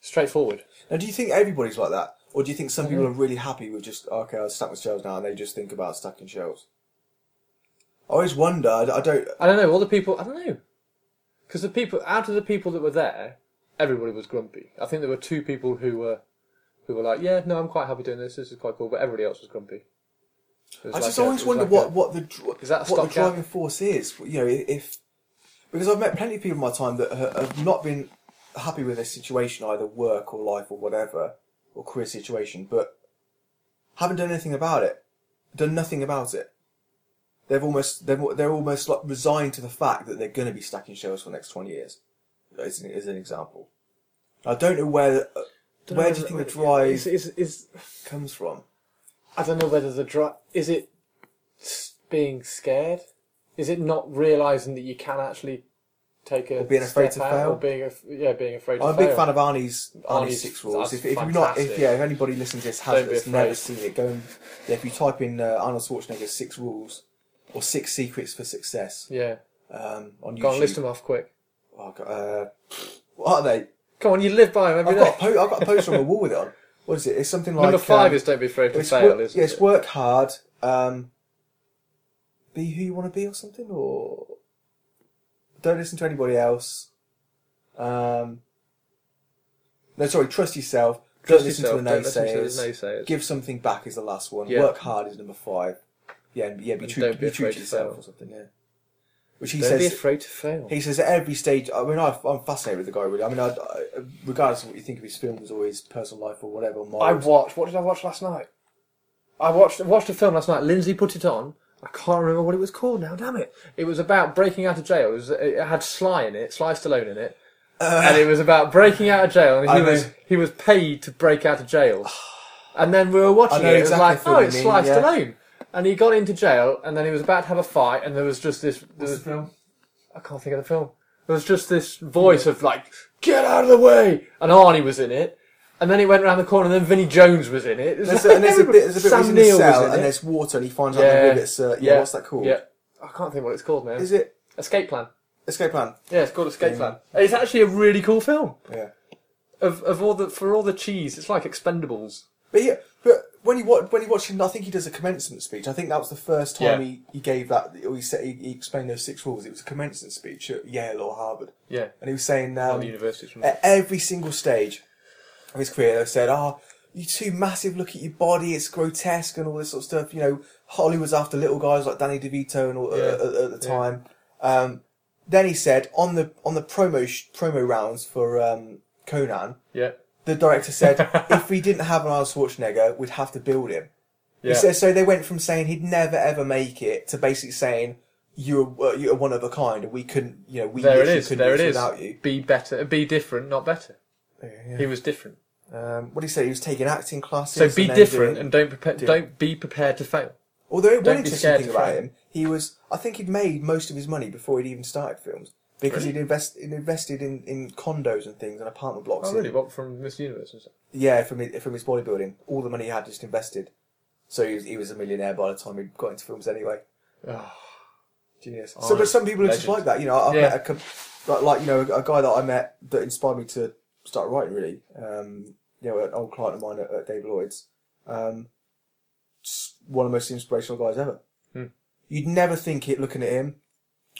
straightforward.
Now, do you think everybody's like that, or do you think some
Mm-hmm.
people are really happy with just okay, I'll stack my shelves now, and they just think about stacking shelves? I always wonder. I, I don't.
I don't know. All the people, I don't know, because the people out of the people that were there, everybody was grumpy. I think there were two people who were who were like, "Yeah, no, I'm quite happy doing this. This is quite cool," but everybody else was grumpy. Was
I
like
just
a-
always wonder
like
what,
a-
what the what the driving force is. You know, if because I've met plenty of people in my time that have not been happy with their situation, either work or life or whatever, or career situation, but haven't done anything about it, done nothing about it. They've almost they've, they're almost like resigned to the fact that they're going to be stacking shelves for the next twenty years. As an, as an example, I don't know where uh,
Don't know
where do you think the drive
is, is, is
comes from.
I don't know whether the drive is it being scared. Is it not realizing that you can actually take a
Or being afraid to fail?
or being af- yeah, being afraid.
I'm a
to
big fan of Arnie's Arnie's
Arnie's-
six rules. If, if you're not, if yeah, if anybody listening to this has never seen it, go and yeah, if you type in uh, Arnold Schwarzenegger's six rules or six secrets for success
Yeah,
um, on YouTube.
go on, list them off quick.
Oh, God, uh, what are they?
Come on, you live by them every
I've
day.
got, a po- I've got a poster on the wall with it on. What is it? It's something like
Number five
um,
is don't be afraid to
it's
fail.
work,
isn't
yeah, it's
it?
work hard. Um, be who you want to be, or something, or don't listen to anybody else. Um, no, sorry, trust yourself.
Trust
don't listen
yourself,
to the
don't listen to the
naysayers.
naysayers.
Give something back is the last one.
Yeah.
Work hard is number five. Yeah, and, yeah, be
And
true.
don't
Be,
be
true
afraid
to
to
yourself
fail.
or something. Yeah. Which he
Don't be afraid to fail.
He says at every stage. I mean, I, I'm fascinated with the guy. Really. I mean, I, I, regardless of what you think of his films or his personal life or whatever.
I watched. What did I watch last night? I watched watched a film last night. Lindsay put it on. I can't remember what it was called now. Damn it! It was about breaking out of jail. It, was, it had Sly in it, Sly Stallone in it, uh, and it was about breaking out of jail. And he
I
was
know.
he was paid to break out of jail. And then we were watching
I know
it. It was like, oh,
you
it's
mean,
Sly
yeah.
Stallone. And he got into jail, and then he was about to have a fight, and there was just this. There
What's
was,
the film?
I can't think of the film. There was just this voice of like, "Get out of the way!" And Arnie was in it. And then he went around the corner, and then Vinnie Jones was in it. It was
There's
like
a, and there's a bit, there's a bit where he's
Sam
in the
Neill
cell
was in
and
it.
there's water and he finds out
Yeah.
the rivets. Uh, yeah, what's that called?
Yeah, I can't think what it's called now.
Is it
Escape Plan.
Escape Plan?
Yeah, it's called Escape Plan. It's actually a really cool film.
Yeah.
Of of all the for all the cheese, it's like Expendables.
But yeah, when he watch, when you watch him, I think he does a commencement speech. I think that was the first time
Yeah.
he, he gave that. Or he said he, he explained those six rules. It was a commencement speech at Yale or Harvard,
Yeah,
and he was saying um,
the universities from
at every single stage of his career, they said, "Oh, you're too massive. Look at your body. It's grotesque and all this sort of stuff." You know, Hollywood's after little guys like Danny DeVito and all
Yeah.
at, at, at the
Yeah.
time. Um, then he said on the on the promo sh- promo rounds for um, Conan,
yeah,
the director said if we didn't have an Arnold Schwarzenegger, we'd have to build him.
yeah.
He so they went from saying he'd never ever make it to basically saying you're uh, you're one of a kind, and we couldn't, you know, we
there it
literally
is.
couldn't
There it
do
is.
without you.
Be better. Be different, not better.
Yeah.
He was different.
Um, what did he say? He was taking acting classes.
So be
and then
different
doing-
and don't prepare.
doing-
Don't be prepared to fail.
Although one
be
interesting
scared
thing
to
about him, he was I think he'd made most of his money before he'd even started films because he'd invest he'd invested in, in condos and things and apartment blocks.
Oh, really? What from Miss Universe and stuff?
Yeah, from his, from his bodybuilding, all the money he had just invested. So he was, he was a millionaire by the time he got into films anyway.
Oh,
Genius.
Oh,
so, but some people are just like that. You know, I've
Yeah.
met a like, like you know a guy that I met that inspired me to start writing. Really, um, you know, an old client of mine at, at Dave Lloyd's. Um, one of the most inspirational guys ever.
Hmm.
You'd never think it looking at him.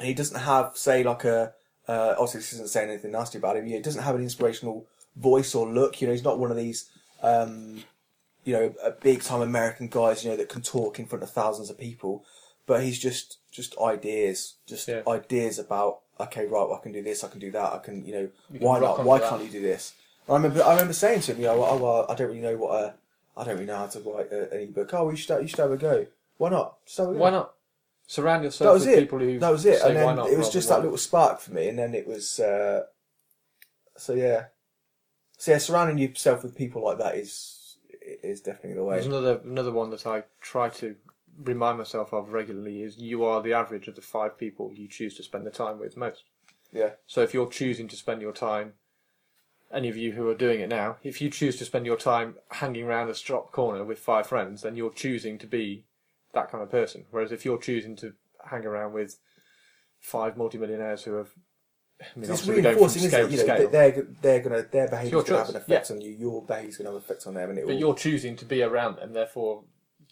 He doesn't have, say, like a. Uh, obviously, this isn't saying anything nasty about him. He doesn't have an inspirational voice or look. You know, he's not one of these. Um, you know, big time American guys, you know, that can talk in front of thousands of people. But he's just, just ideas, just
Yeah.
ideas about, okay, right, well, I can do this, I can do that, I can, you know,
You
why not? Why
that.
can't you do this? I remember, I remember saying to him, you know, oh, well, I don't really know what a, I don't really know how to write a, an ebook. Oh, you should, you should have a go. Why not? Just have a go.
why not? Surround yourself
That was
with
it.
people who
That was it.
say
And
why
then
not
it was just that little spark for me. And then it was, uh, so yeah. So yeah, surrounding yourself with people like that is, is definitely the way.
There's another another one that I try to remind myself of regularly is you are the average of the five people you choose to spend the time with most.
Yeah.
So if you're choosing to spend your time, any of you who are doing it now, if you choose to spend your time hanging around a strop corner with five friends, then you're choosing to be that kind of person. Whereas if you're choosing to hang around with five multimillionaires who have, I mean,
it's
obviously we go from
reinforcing, isn't it? You know,
scale,
they're they're gonna their behaviour's
your
gonna have an effect on you. Your behaviour's gonna have an effect on them, and it
but
will.
you're choosing to be around them. Therefore,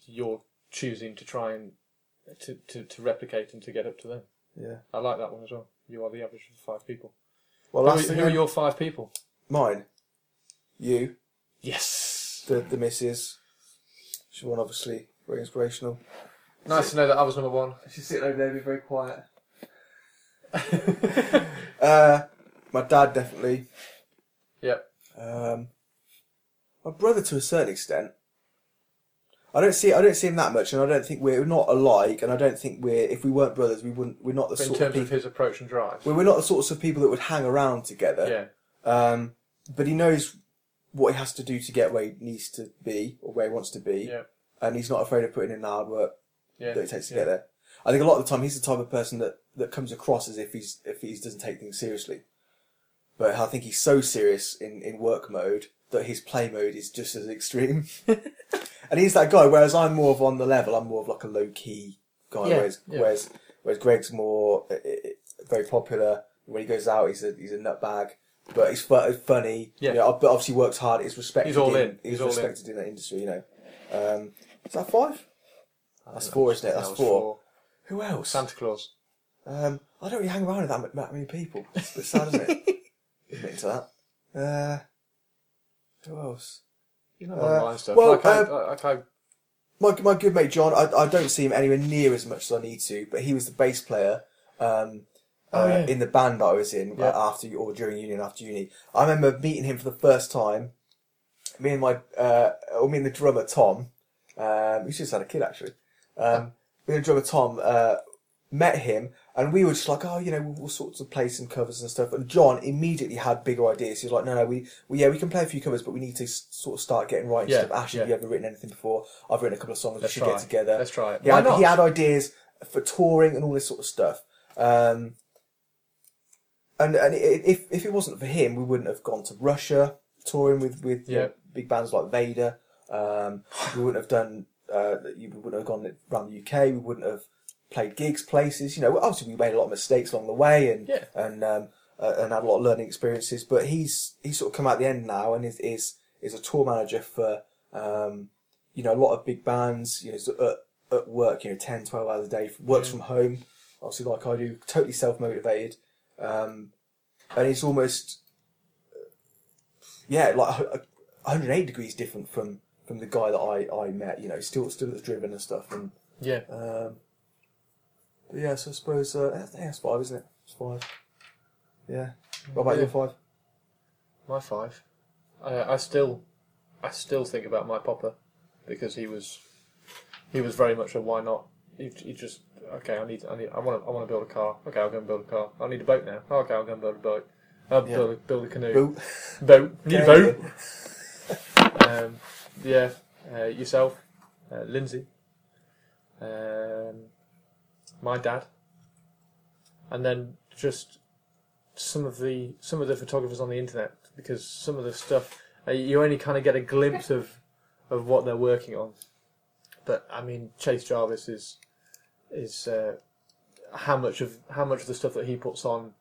you're choosing to try and to, to, to replicate and to get up to them.
Yeah.
I like that one as well. You are the average of five people.
Well,
Who,
last
are-
thing
who are your five people?
mine, you,
Yes.
the the missus. She one obviously very inspirational.
Nice to know that I was number one. She's sitting over there, be very quiet.
Uh, my dad definitely.
Yep.
Um, my brother to a certain extent. I don't see I don't see him that much, and I don't think we're not alike, and I don't think we're if we weren't brothers, we wouldn't. We're not the
But in
sort of
terms
people.
of his approach and drive.
we're not the sorts of people that would hang around together.
Yeah.
Um, but he knows what he has to do to get where he needs to be or where he wants to be,
Yeah.
And he's not afraid of putting in the hard work
Yeah.
that it takes to
yeah.
get there. I think a lot of the time he's the type of person that, that comes across as if he's if he doesn't take things seriously. But I think he's so serious in, in work mode that his play mode is just as extreme. and he's that guy, whereas I'm more of on the level. I'm more of like a low key guy.
Yeah,
Whereas,
yeah.
whereas whereas Greg's more uh, uh, very popular. When he goes out, he's a he's a nutbag. But he's fu- funny.
Yeah.
You know, but obviously works hard. He's respected.
He's all
in,
in.
He's,
He's all in.
respected in. that industry. You know. Um, is that five? That's four, isn't it? That's four. Who else?
Santa Claus.
Um, I don't really hang around with that, mu- that many people. It's a bit sad, isn't it? Admit into that. Uh, who else?
You know,
Uh,
online stuff.
well,
like, I,
uh,
like I,
My my good mate John. I, I don't see him anywhere near as much as I need to, but he was the bass player. Um,
Oh,
uh,
yeah.
in the band that I was in
Yeah.
like, after or during uni and after uni. I remember meeting him for the first time. Me and my, uh, or me and the drummer Tom. Um, he's just had a kid actually. Um, me and drummer Tom uh, met him, and we were just like, oh, you know, we'll, we'll sort of play some covers and stuff. And John immediately had bigger ideas. He was like, no, no, we, we yeah, we can play a few covers, but we need to s- sort of start getting right
Yeah,
stuff. Ash,
yeah.
have you ever written anything before? I've written a couple of songs.
let's
we should
try.
get together.
Let's try it.
He
Why not?
he had ideas for touring and all this sort of stuff. Um, and and if if it wasn't for him, we wouldn't have gone to Russia touring with with you know,
Yeah.
big bands like Vader. Um, we wouldn't have done. Uh, you wouldn't have gone around the UK. We wouldn't have played gigs places. You know, obviously we made a lot of mistakes along the way, and
Yeah.
and um, uh, and had a lot of learning experiences. But he's he's sort of come out the end now, and is is is a tour manager for um, you know a lot of big bands. You know, at, at work, you know, 10, 12 hours a day, works
Yeah.
from home. Obviously, like I do, totally self motivated, um, and he's almost yeah, like a- a- 180 degrees different from from the guy that I, I met. You know, still still as driven and stuff, and
Yeah.
um, but yeah, so I suppose uh, that's five, isn't it? It's five. Yeah. What about
Yeah.
your five?
My five. I, I still, I still think about my popper because he was, he was very much a why not. He, he just okay. I need, I need, I want to, I want to build a car. Okay, I'll go and build a car. I need a boat now. Okay, I'll go and build a boat. I'll
Yeah.
build, a, build a canoe.
Boat.
Boat. Need a boat. Um, yeah. Uh, yourself, uh, Lindsay. Um, my dad. And then just some of the some of the photographers on the internet because some of the stuff uh, you only kind of get a glimpse of of what they're working on. But I mean, Chase Jarvis is is uh, how much of how much of the stuff that he puts on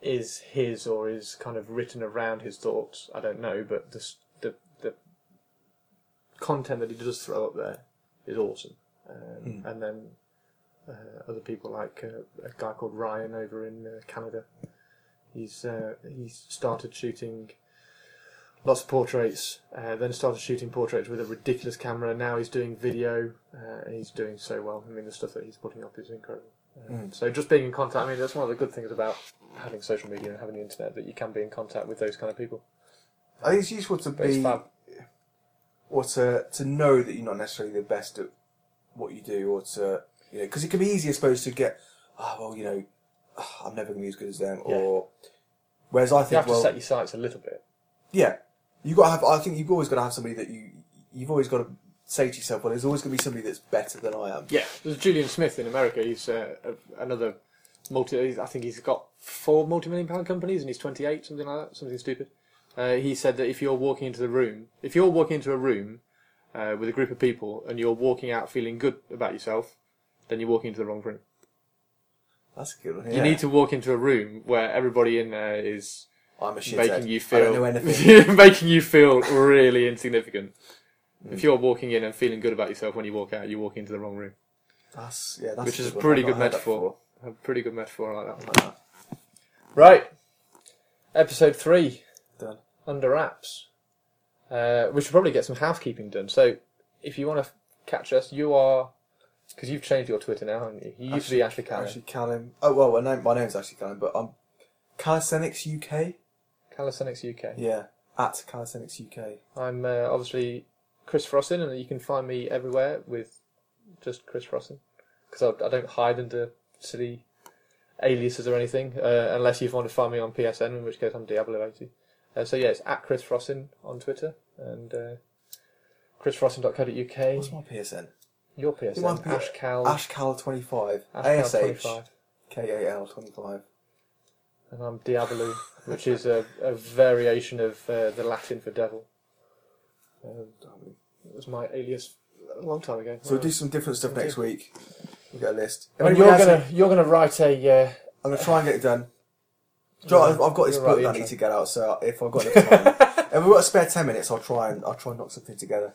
is his or is kind of written around his thoughts. I don't know, but the content that he does throw up there is awesome. Um, And then uh, other people like uh, a guy called Ryan over in uh, Canada. He's uh, he's started shooting lots of portraits, uh, then started shooting portraits with a ridiculous camera. Now he's doing video, uh, and he's doing so well. I mean, the stuff that he's putting up is incredible. Um, So just being in contact. I mean, that's one of the good things about having social media and having the internet that you can be in contact with those kind of people.
I think it's useful to
But it's
be,
fab.
Or to to know that you're not necessarily the best at what you do, or to you know, because it can be easy, I suppose, to get, oh well, you know, "Ah, I'm never going to be as good as them,
Yeah.
or whereas I think You
have to
well,
set your sights a little bit.
yeah, you got to have. I think you've always got to have somebody that you you've always got to say to yourself, well, there's always going to be somebody that's better than I am.
Yeah, there's Julian Smith in America. He's uh, another multi. I think he's got four multi-million pound companies, and he's 28, something like that, something stupid. Uh, he said that if you're walking into the room, if you're walking into a room uh, with a group of people, and you're walking out feeling good about yourself, then you're walking into the wrong room.
That's a good one.
You
yeah.
need to walk into a room where everybody in there is
I'm a shithead.
making you
I don't know
feel
anything.
making you feel really insignificant.
Mm.
If you're walking in and feeling good about yourself when you walk out, you walk into the wrong room.
That's yeah. That's
Which
a
is a pretty good metaphor. A pretty good metaphor I like that.
that.
Right, episode three. Under wraps. Uh, we should probably get some housekeeping done. So, if you want to catch us, you are because you've changed your Twitter now, haven't you? You used to be Ashley Callan.
Actually, Callum. Oh well, my name my name's actually Callum, but I'm Calisthenics UK.
Calisthenics UK.
Yeah, at Calisthenics UK.
I'm uh, obviously Chris Frossin, and you can find me everywhere with just Chris Frossin because I, I don't hide under silly aliases or anything, uh, unless you want to find me on PSN, in which case I'm Diablo80. Uh, so yeah, it's at Chris Frossin on Twitter and uh, chrisfrossin.co.uk.
What's my PSN?
Your PSN,
be
Ashcal,
Ashcal25.
Ashcal25,
KAL25.
and I'm Diablo, which is a, a variation of uh, the Latin for devil. Um, it was my alias a long time ago.
So we'll do some different stuff next week. We'll get a list.
And
Anybody
you're
has
gonna you're gonna write a uh,
I'm gonna try and get it done. Do you know what, I've- I've got this
You'll
book that I need to get out, so if I've got enough time, if we've got a spare ten minutes, I'll try and I'll try and knock something together.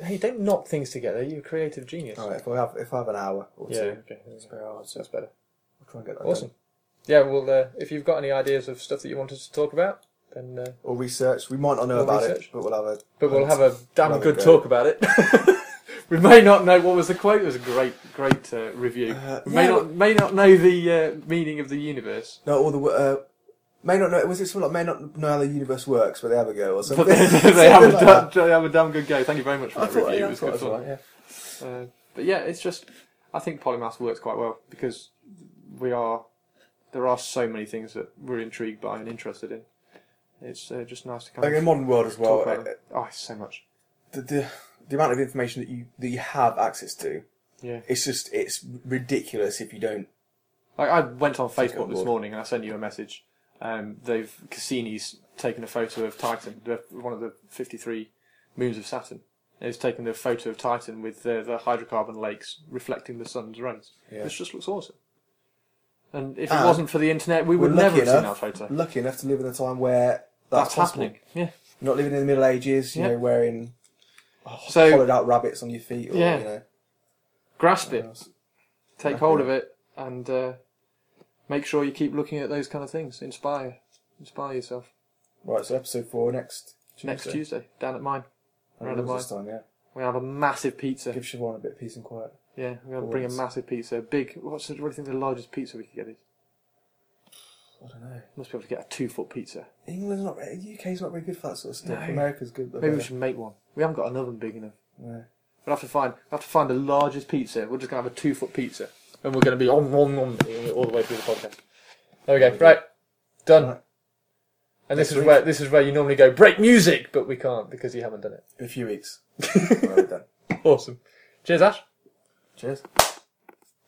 Hey, don't knock things together. You're a creative genius.
All right, if I have if I have an hour or
Yeah,
two,
okay.
spare hour, so
That's better.
I'll try and get that
Awesome.
done.
Yeah, well, uh, if you've got any ideas of stuff that you want us to talk about, then uh,
Or research. We might not know
Or
about
research.
it, but we'll have a.
but we'll have a damn
We'll have a
good
go.
talk about it. we may not know what was the quote. It was a great, great uh, review.
Uh,
we may
yeah,
not may not know the uh, meaning of the universe,
No, all the uh, may not know. Was it something like may not know how the universe works, but they have a go or something?
they, have a
like
damn, they have a damn good go. Thank you very much for
I
that
thought,
review.
yeah,
it was good fun.
right, yeah.
Uh, but yeah, it's just I think polymath works quite well because we are there are so many things that we're intrigued by and interested in. It's uh, just nice to kind
Like in
of
the modern world as well, uh,
it. Oh, so much.
the, the the amount of information that you that you have access to,
Yeah.
it's just it's ridiculous if you don't.
Like I went on Facebook this morning and I sent you a message. Um, they've Cassini's taken a photo of Titan, one of the fifty-three moons of Saturn. It's taken a photo of Titan with the, the hydrocarbon lakes reflecting the sun's rays.
Yeah.
This just looks awesome. And if it
And
wasn't for the internet, we would never have seen that photo.
Lucky enough to live in a time where that's,
That's,
possible.
happening. Yeah.
You're not living in the Middle Ages. You
Yeah.
know, wearing
So
hollowed out rabbits on your feet, or
Yeah.
you know.
grasp it,
else.
take hold of it, and uh, make sure you keep looking at those kind of things. Inspire, inspire yourself.
Right, so episode four next
Next Tuesday, down at mine, oh,
And
round of
yours this time, yeah.
we have a massive pizza.
Give Siobhan a bit of peace and quiet.
Yeah, we're to bring a
Always.
massive pizza. Big. What's the, what do you think the largest pizza we could get is?
I don't know.
Must be able to get a two foot pizza.
England's not. very- UK's not very good for that sort of stuff.
No.
America's good. but
Maybe we should make one. We haven't got an oven big enough.
Yeah.
We'll have to find. We'll have to find the largest pizza. We're just to have a two foot pizza, and we're going to be on on on all the way through the podcast. There we go. Right, done.
Right.
And this
Next
is
week.
where this is where you normally go break music, but we can't because you haven't done it.
In a few weeks. We're done.
Awesome. Cheers, Ash.
Cheers.